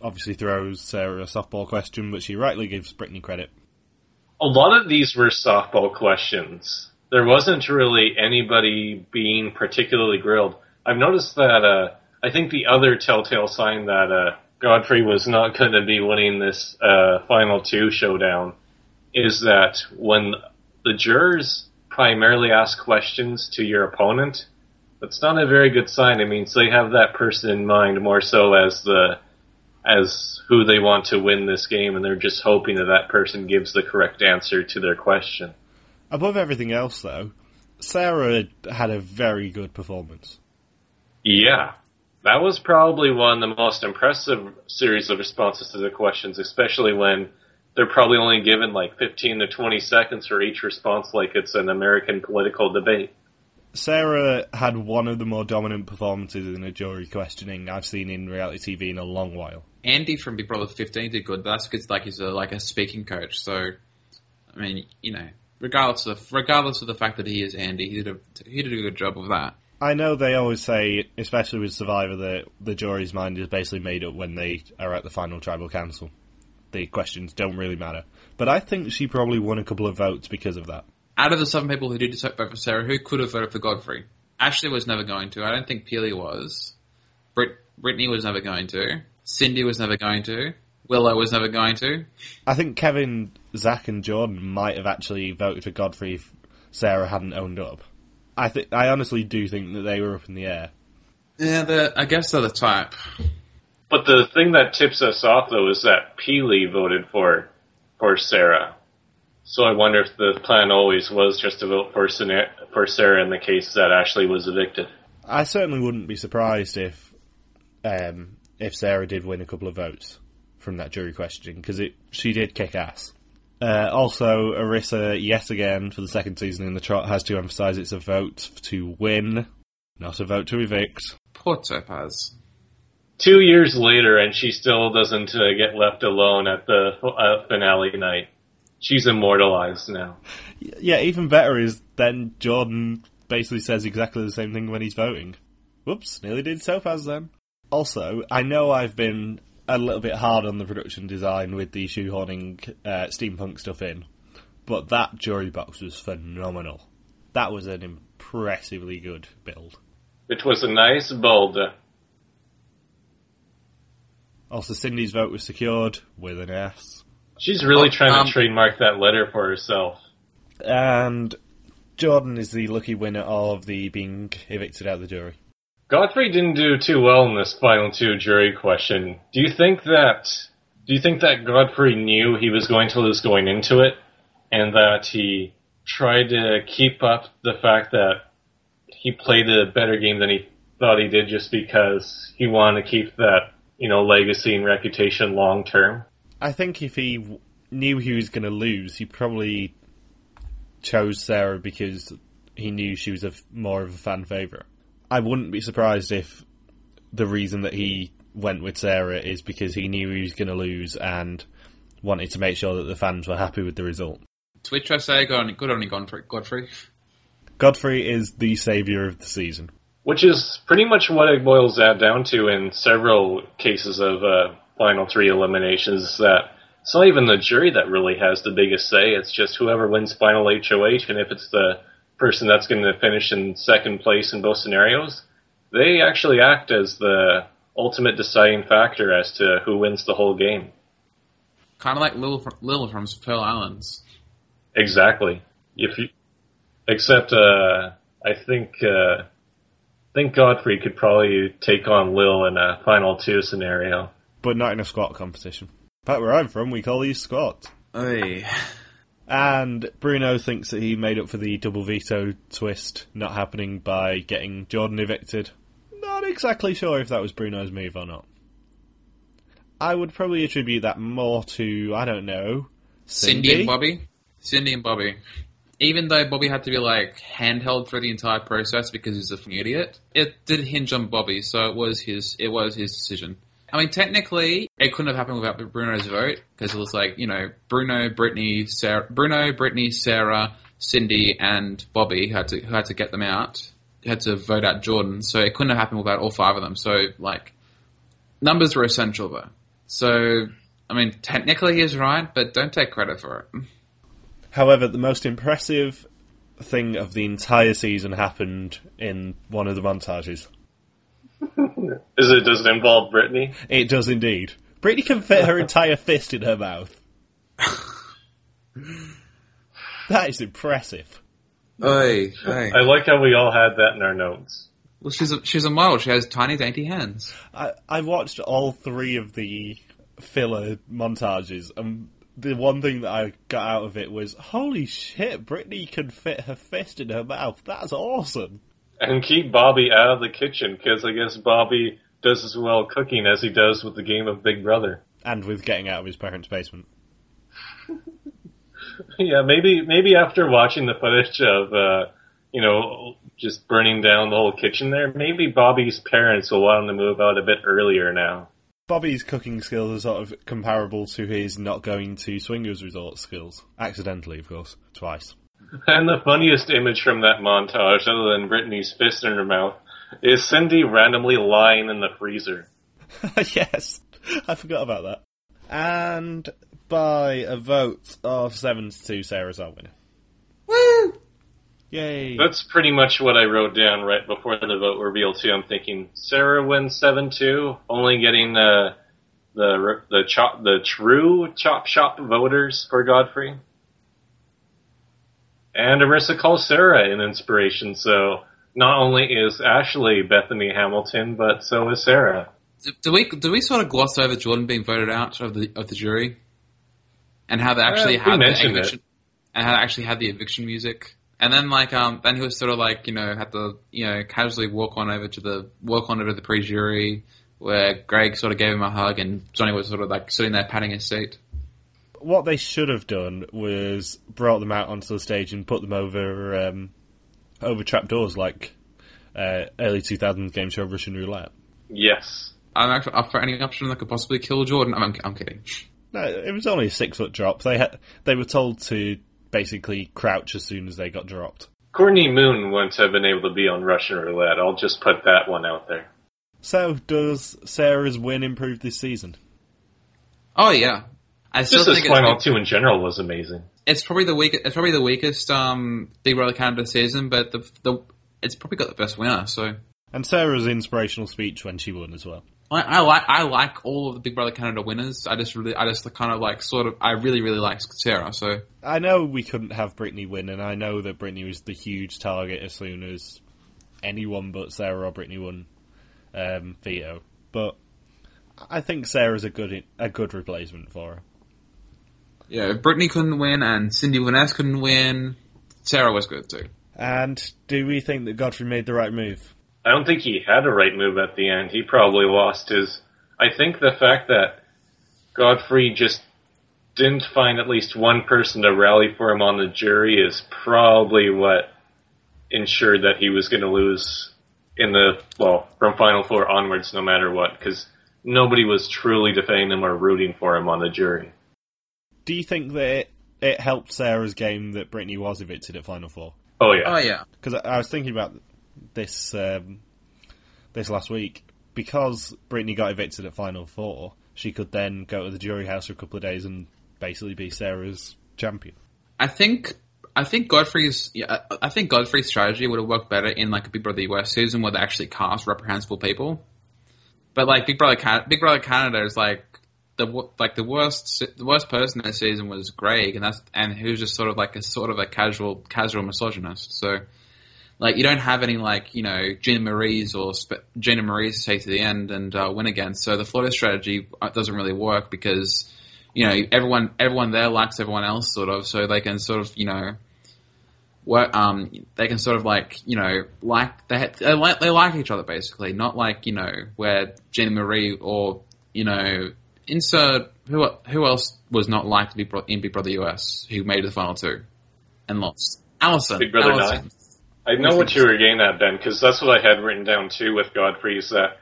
obviously throws Sarah a softball question, but she rightly gives Brittnee credit. A lot of these were softball questions. There wasn't really anybody being particularly grilled. I've noticed that, uh, I think the other telltale sign that, uh, Godfrey was not going to be winning this, uh, final two showdown is that when the jurors primarily ask questions to your opponent, that's not a very good sign. It means they have that person in mind more so as the, as who they want to win this game, and they're just hoping that that person gives the correct answer to their question. Above everything else, though, Sarah had a very good performance. Yeah, that was probably one of the most impressive series of responses to the questions, especially when they're probably only given like 15 to 20 seconds for each response, like it's an American political debate. Sarah had one of the more dominant performances in a jury questioning I've seen in reality TV in a long while. Andy from Big Brother 15 did good. That's because like he's a, like a speaking coach. So, I mean, you know, regardless of regardless of the fact that he is Andy, he did a he did a good job of that. I know they always say, especially with Survivor, that the jury's mind is basically made up when they are at the final tribal council. The questions don't really matter. But I think she probably won a couple of votes because of that. Out of the seven people who did vote for Sarah, who could have voted for Godfrey? Ashley was never going to. I don't think Peely was. Brit- Brittnee was never going to. Sindy was never going to. Willow was never going to. I think Kevin, Zach, and Jordan might have actually voted for Godfrey if Sarah hadn't owned up. I think I honestly do think that they were up in the air. Yeah, they're- I guess they're the type. But the thing that tips us off though is that Peely voted for for Sarah. So I wonder if the plan always was just to vote for for Sarah in the case that Ashley was evicted. I certainly wouldn't be surprised if um, if Sarah did win a couple of votes from that jury question because it she did kick ass. Uh, also, Arisa, yet again for the second season in the trot, has to emphasise it's a vote to win, not a vote to evict. Poor Topaz. Two years later, and she still doesn't uh, get left alone at the uh, finale night. She's immortalized now. Yeah, even better is then Jordan basically says exactly the same thing when he's voting. Whoops, nearly did Topaz then. Also, I know I've been a little bit hard on the production design with the shoehorning uh, steampunk stuff in, but that jury box was phenomenal. That was an impressively good build. It was a nice build. Also, Sindy's vote was secured with an S. She's really Oh, trying um, to trademark that letter for herself. And Jordan is the lucky winner of the being evicted out of the jury. Godfrey didn't do too well in this final two jury question. Do you think that do you think that Godfrey knew he was going to lose going into it and that he tried to keep up the fact that he played a better game than he thought he did just because he wanted to keep that, you know, legacy and reputation long term? I think if he knew he was going to lose, he probably chose Sarah because he knew she was a more of a fan favorite. I wouldn't be surprised if the reason that he went with Sarah is because he knew he was going to lose and wanted to make sure that the fans were happy with the result. To which I say, good on, good on you, Godfrey. Godfrey. Godfrey is the savior of the season. Which is pretty much what it boils that down to in several cases of uh, final three eliminations. That it's not even the jury that really has the biggest say. It's just whoever wins final HOH, and if it's the person that's going to finish in second place in both scenarios, they actually act as the ultimate deciding factor as to who wins the whole game. Kind of like Lil, from, Lil from Pearl Islands. Exactly. If you, except uh, I think uh, think Godfrey could probably take on Lil in a final two scenario. But not in a squat competition. Back where I'm from, we call these squats. Oy. And Bruno thinks that he made up for the double veto twist not happening by getting Jordan evicted. Not exactly sure if that was Bruno's move or not. I would probably attribute that more to, I don't know, Sindy and Bobby. Sindy and Bobby. Even though Bobby had to be like handheld through the entire process because he's a fucking idiot, it did hinge on Bobby, so it was his it was his decision. I mean, technically, it couldn't have happened without Bruno's vote because it was like you know Bruno, Brittnee, Sarah, Bruno, Brittnee, Sarah, Sindy, and Bobby had to had to get them out, had to vote out Jordan. So it couldn't have happened without all five of them. So like, numbers were essential though. So I mean, technically he's right, but don't take credit for it. However, the most impressive thing of the entire season happened in one of the montages. Is it does it involve Brittnee? It does indeed. Brittnee can fit her entire fist in her mouth. that is impressive. Oy, oy. I like how we all had that in our notes. Well, she's a, she's a model. She has tiny, dainty hands. I, I watched all three of the filler montages, and the one thing that I got out of it was, holy shit, Brittnee can fit her fist in her mouth. That's awesome. And keep Bobby out of the kitchen because I guess Bobby does as well cooking as he does with the game of Big Brother. And with getting out of his parents' basement. yeah, maybe maybe after watching the footage of uh, you know just burning down the whole kitchen there, maybe Bobby's parents will want him to move out a bit earlier now. Bobby's cooking skills are sort of comparable to his not going to swingers resort skills. Accidentally, of course. Twice. And the funniest image from that montage, other than Brittnee's fist in her mouth, is Sindy randomly lying in the freezer. yes, I forgot about that. And by a vote of 7 to 2, Sarah's our winner. Woo! Yay! That's pretty much what I wrote down right before the vote reveal too. I'm thinking Sarah wins seven two, only getting uh, the the chop the true chop shop voters for Godfrey. And Arisa calls Sarah an inspiration, so not only is Ashley Bethany Hamilton, but so is Sarah. Do, we do we sort of gloss over Jordan being voted out of the of the jury, and how they actually Uh, had the it. eviction, and how they actually had the eviction music, and then like um then he was sort of like you know had to you know casually walk on over to the walk on over to the pre jury where Greg sort of gave him a hug and Johnny was sort of like sitting there patting his seat. What they should have done was brought them out onto the stage and put them over um, over trapdoors like uh, early 2000s game show Russian Roulette. Yes. I'm actually up for any option that could possibly kill Jordan. I'm, I'm kidding. No, it was only a six foot drop. They had, they were told to basically crouch as soon as they got dropped. Courtney Moon wouldn't have been able to be on Russian roulette. I'll just put that one out there. So, does Sarah's win improve this season? Oh yeah, I still Just think it's, final two in general was amazing. it's probably the weakest. It's probably the weakest um, Big Brother Canada season, but the the it's probably got the best winner. So And Sarah's inspirational speech when she won as well. I, I like I like all of the Big Brother Canada winners. I just really I just kind of like sort of I really really like Sarah. So I know we couldn't have Brittnee win, and I know that Brittnee was the huge target as soon as anyone but Sarah or Brittnee won um, veto. But I think Sarah's a good a good replacement for her. Yeah, Brittnee couldn't win and Sindy Vaness couldn't win. Sarah was good too. And do we think that Godfrey made the right move? I don't think he had a right move at the end. He probably lost his. I think the fact that Godfrey just didn't find at least one person to rally for him on the jury is probably what ensured that he was going to lose in the well from Final Four onwards, no matter what, because nobody was truly defending him or rooting for him on the jury. Do you think that it, it helped Sarah's game that Brittnee was evicted at Final Four? Oh yeah, oh yeah. Because I, I was thinking about this um, this last week. Because Brittnee got evicted at Final Four, she could then go to the jury house for a couple of days and basically be Sarah's champion. I think I think Godfrey's yeah, I- I think Godfrey's strategy would have worked better in like a Big Brother US season where they actually cast reprehensible people. But like Big Brother Canada, Big Brother Canada is like the like the worst the worst person this season was Greg, and that's and he was just sort of like a sort of a casual casual misogynist. So like you don't have any like you know Gina Marie's or spe- Gina Marie's take to the end and uh, win again. So the Florida strategy uh, doesn't really work because you know everyone everyone there likes everyone else sort of, so they can sort of you know work. Um, they can sort of like you know like they they like they like each other basically, not like you know where Gina Marie or you know insert who who else was not liked to be bro- in Big Brother US who made the final two and lost. Allison, Big Brother Allison. I know what you were getting at, Ben, because that's what I had written down too with Godfrey. Is that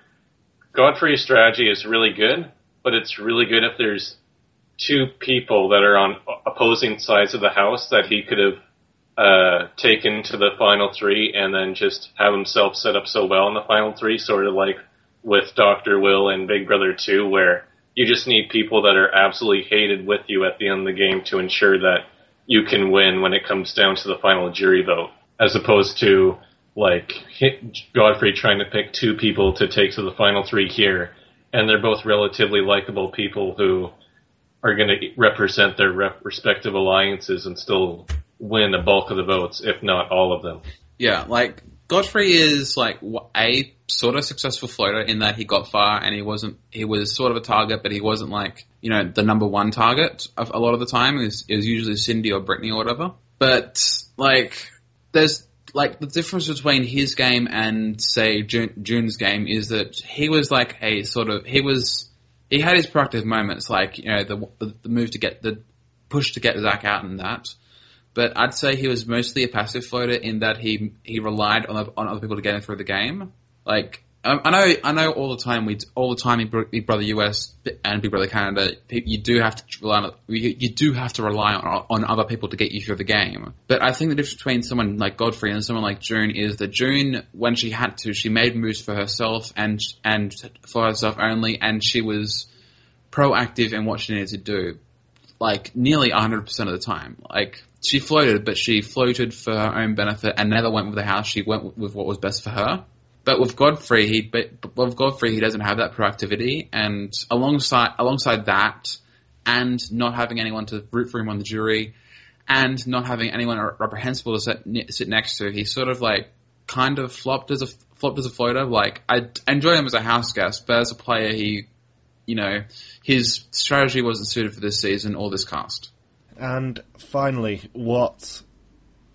Godfrey's strategy is really good, but it's really good if there's two people that are on opposing sides of the house that he could have uh, taken to the final three, and then just have himself set up so well in the final three, sort of like with Doctor Will and Big Brother Two, where you just need people that are absolutely hated with you at the end of the game to ensure that you can win when it comes down to the final jury vote, as opposed to like Godfrey trying to pick two people to take to the final three here, and they're both relatively likable people who are going to represent their rep- respective alliances and still win a bulk of the votes, if not all of them. Yeah, like Godfrey is like a sort of successful floater in that he got far and he wasn't. He was sort of a target, but he wasn't like you know the number one target of a lot of the time. It was, it was usually Sindy or Brittnee or whatever. But like, there's like the difference between his game and say June, June's game is that he was like a sort of he was he had his proactive moments, like you know the the, the move to get the push to get Zach out and that but I'd say he was mostly a passive floater in that he he relied on on other people to get him through the game. Like I, I know I know all the time we all the time in Big Brother US and Big Brother Canada you do have to rely on you, you do have to rely on on other people to get you through the game. But I think the difference between someone like Godfrey and someone like June is that June when she had to she made moves for herself and and for herself only and she was proactive in what she needed to do like nearly 100% of the time. Like she floated, but she floated for her own benefit and never went with the house. She went with what was best for her. But with Godfrey, he but with Godfrey he doesn't have that proactivity, and alongside alongside that, and not having anyone to root for him on the jury, and not having anyone reprehensible to sit, sit next to, he sort of like kind of flopped as a flopped as a floater. Like I enjoy him as a house guest, but as a player, he you know, his strategy wasn't suited for this season or this cast. And finally, what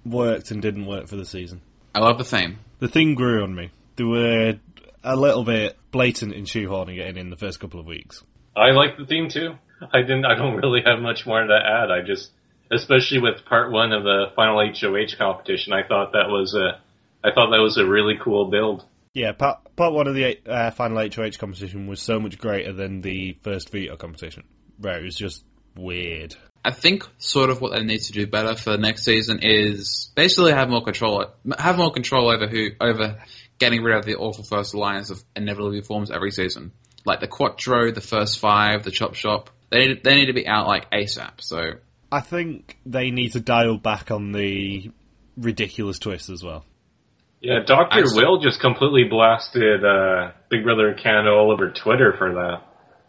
worked and didn't work for the season? I love the theme. The thing grew on me. They were a little bit blatant in shoehorning it in in the first couple of weeks. I like the theme too. I didn't. I don't really have much more to add. I just, especially with part one of the final HOH competition, I thought that was a, I thought that was a really cool build. Yeah, part, part one of the uh, final HOH competition was so much greater than the first veto competition, where it was just weird. I think sort of what they need to do better for next season is basically have more control, have more control over who over getting rid of the awful first alliance of inevitably forms every season, like the Quattro, the first five, the Chop Shop. They need, they need to be out like ASAP. So I think they need to dial back on the ridiculous twist as well. Yeah, Doctor I Will just completely blasted uh, Big Brother Canada all over Twitter for that.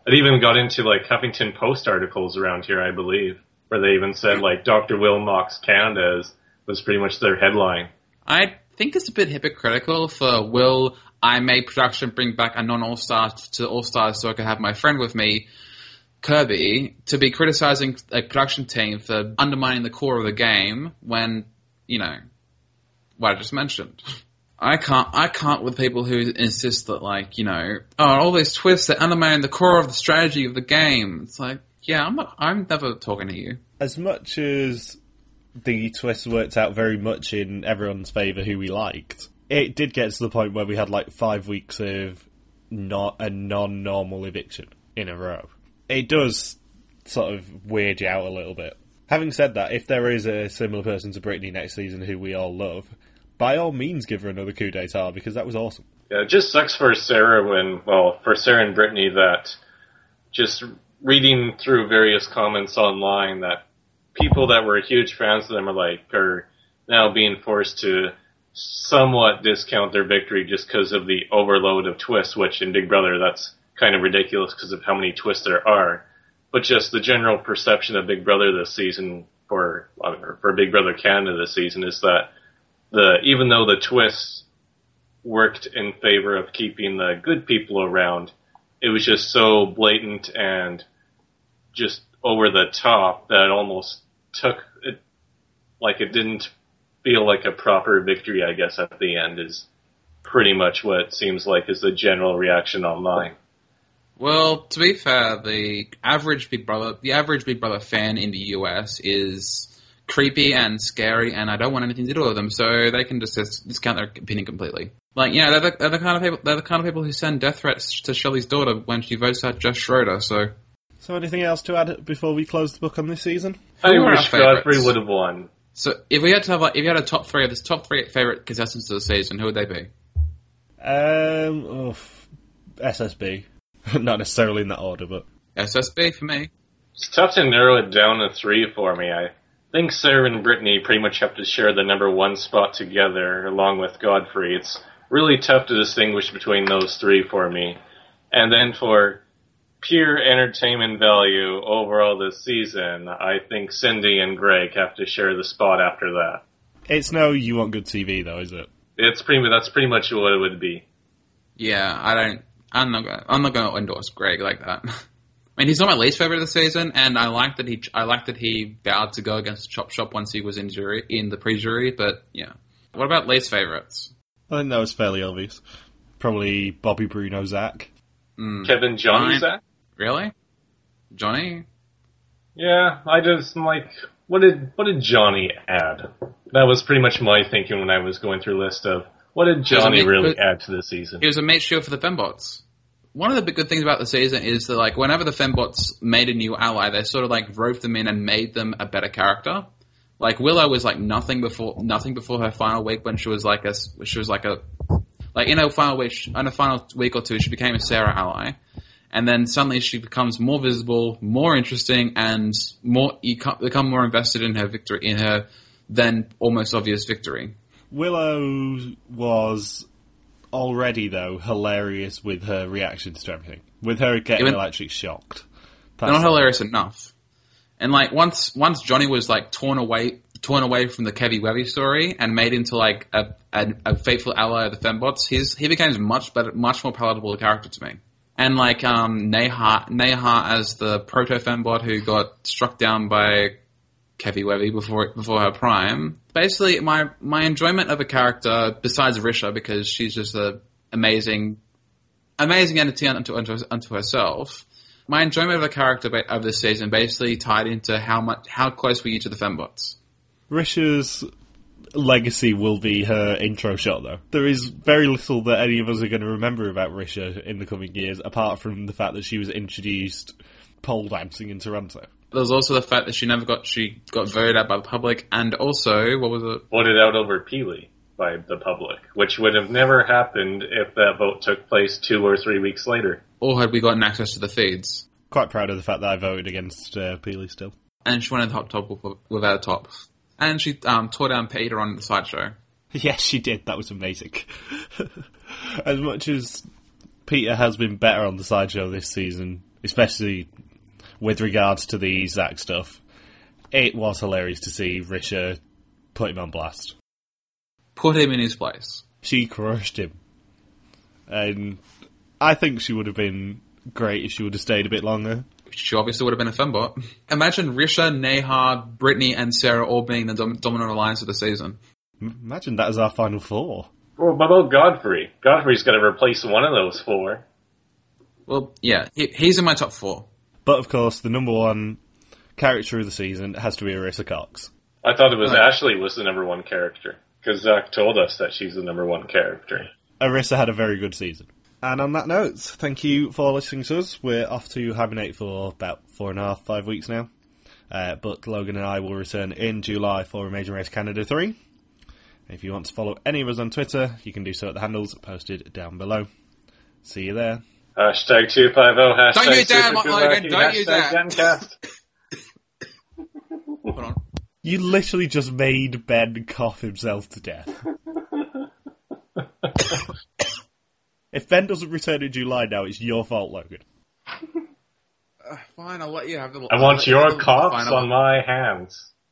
It even got into like Huffington Post articles around here, I believe, where they even said like Doctor Will mocks Canada is, was pretty much their headline. I think it's a bit hypocritical for uh, Will I made production bring back a non All Star to All Stars so I could have my friend with me, Kirby, to be criticizing a production team for undermining the core of the game when, you know, what I just mentioned. I can't, I can't with people who insist that like, you know, oh, all these twists that undermine the core of the strategy of the game. It's like, yeah, I'm not, I'm never talking to you. As much as the twist worked out very much in everyone's favour who we liked, it did get to the point where we had like five weeks of not a non-normal eviction in a row. It does sort of weird you out a little bit. Having said that, if there is a similar person to Brittnee next season who we all love, by all means give her another coup d'etat because that was awesome. Yeah, it just sucks for Sarah when, well, for Sarah and Brittnee that just reading through various comments online that people that were huge fans of them are like are now being forced to somewhat discount their victory just because of the overload of twists, which in Big Brother that's kind of ridiculous because of how many twists there are. But just the general perception of Big Brother this season for or for Big Brother Canada this season is that the even though the twists worked in favor of keeping the good people around, it was just so blatant and just over the top that almost took it like it didn't feel like a proper victory, I guess, at the end is pretty much what it seems like is the general reaction online. Well, to be fair, the average Big Brother, the average Big Brother fan in the US is creepy and scary, and I don't want anything to do with them, so they can just discount their opinion completely. Like, yeah, they're the, they're the kind of people, they're the kind of people who send death threats to Shelley's daughter when she votes out Josh Schroeder. So, So, anything else to add before we close the book on this season? I Who are wish Godfrey would have won. so if we had to have, like, if you had a top three of this top three favorite contestants of the season, who would they be? Um, oof, SSB. Not necessarily in that order, but SSB for me. It's tough to narrow it down to three for me. I think Sarah and Brittnee pretty much have to share the number one spot together, along with Godfrey. It's really tough to distinguish between those three for me. And then for pure entertainment value overall this season, I think Sindy and Greg have to share the spot after that. it's no you want good TV though, is it? It's pretty. That's pretty much what it would be. Yeah, I don't. I'm not. Gonna, I'm not going to endorse Greg like that. I mean, he's not my least favorite of the season, and I like that he. I like that he vowed to go against Chop Shop once he was in jury in the pre-jury. But yeah, what about least favorites? I think that was fairly obvious. Probably Bobby Bruno Zach. Mm, Kevin Johnny Fine. Zach? Really, Johnny? Yeah, I just like, what did what did Johnny add? That was pretty much my thinking when I was going through a list of what did Johnny really add to the season. He was a mate shield for the fembots. One of the big good things about the season is that like whenever the fembots made a new ally, they sort of like roped them in and made them a better character. Like Willow was like nothing before nothing before her final week when she was like a she was like a like in her final week in a final week or two she became a Sarah ally, and then suddenly she becomes more visible, more interesting, and more you become more invested in her victory in her then almost obvious victory. Willow was already though hilarious with her reactions to everything. With her getting Even- electric shocked. They're not hilarious enough. And like once once Johnny was like torn away torn away from the Kevy Webby story and made into like a, a, a faithful ally of the fembots, his he became much better much more palatable a character to me. And like um Neha Neha as the proto fembot who got struck down by Kevy Webby before before her prime. Basically my my enjoyment of a character besides Risha because she's just an amazing amazing entity unto, unto, unto herself. My enjoyment of the character of this season basically tied into how much, how close were you to the fembots? Risha's legacy will be her intro shot, though. There is very little that any of us are going to remember about Risha in the coming years, apart from the fact that she was introduced pole dancing in Toronto. There's also the fact that she never got, she got voted out by the public, and also, what was it? voted out over Peely by the public, which would have never happened if that vote took place two or three weeks later. Or had we gotten access to the feeds? Quite proud of the fact that I voted against uh, Peely still. And she went on top top with- without a top. And she um, tore down Peter on the sideshow. Yes, she did. That was amazing. as much as Peter has been better on the sideshow this season, especially with regards to the Zach stuff, it was hilarious to see Risha put him on blast. Put him in his place. She crushed him. And I think she would have been great if she would have stayed a bit longer. She obviously would have been a fembot. Imagine Risha, Neha, Brittnee, and Sarah all being the dom- dominant alliance of the season. Imagine that as our final four. Well, what about Godfrey? Godfrey's got to replace one of those four. Well, yeah, he, he's in my top four. But of course, the number one character of the season has to be Arisa Cox. I thought it was Right. Ashley was the number one character because Zach told us that she's the number one character. Arisa had a very good season. And on that note, thank you for listening to us. We're off to hibernate for about four and a half, five weeks now. Uh, but Logan and I will return in July for Amazing Race Canada 3. If you want to follow any of us on Twitter, you can do so at the handles posted down below. See you there. Hashtag 250, hashtag Don't use that, Super Logan, don't use hashtag that. Gencast. Hold on. You literally just made Ben cough himself to death. if Ben doesn't return in July now, it's your fault, Logan. Uh, fine, I'll let you have the. I I'll want let you have your the coughs on my hands.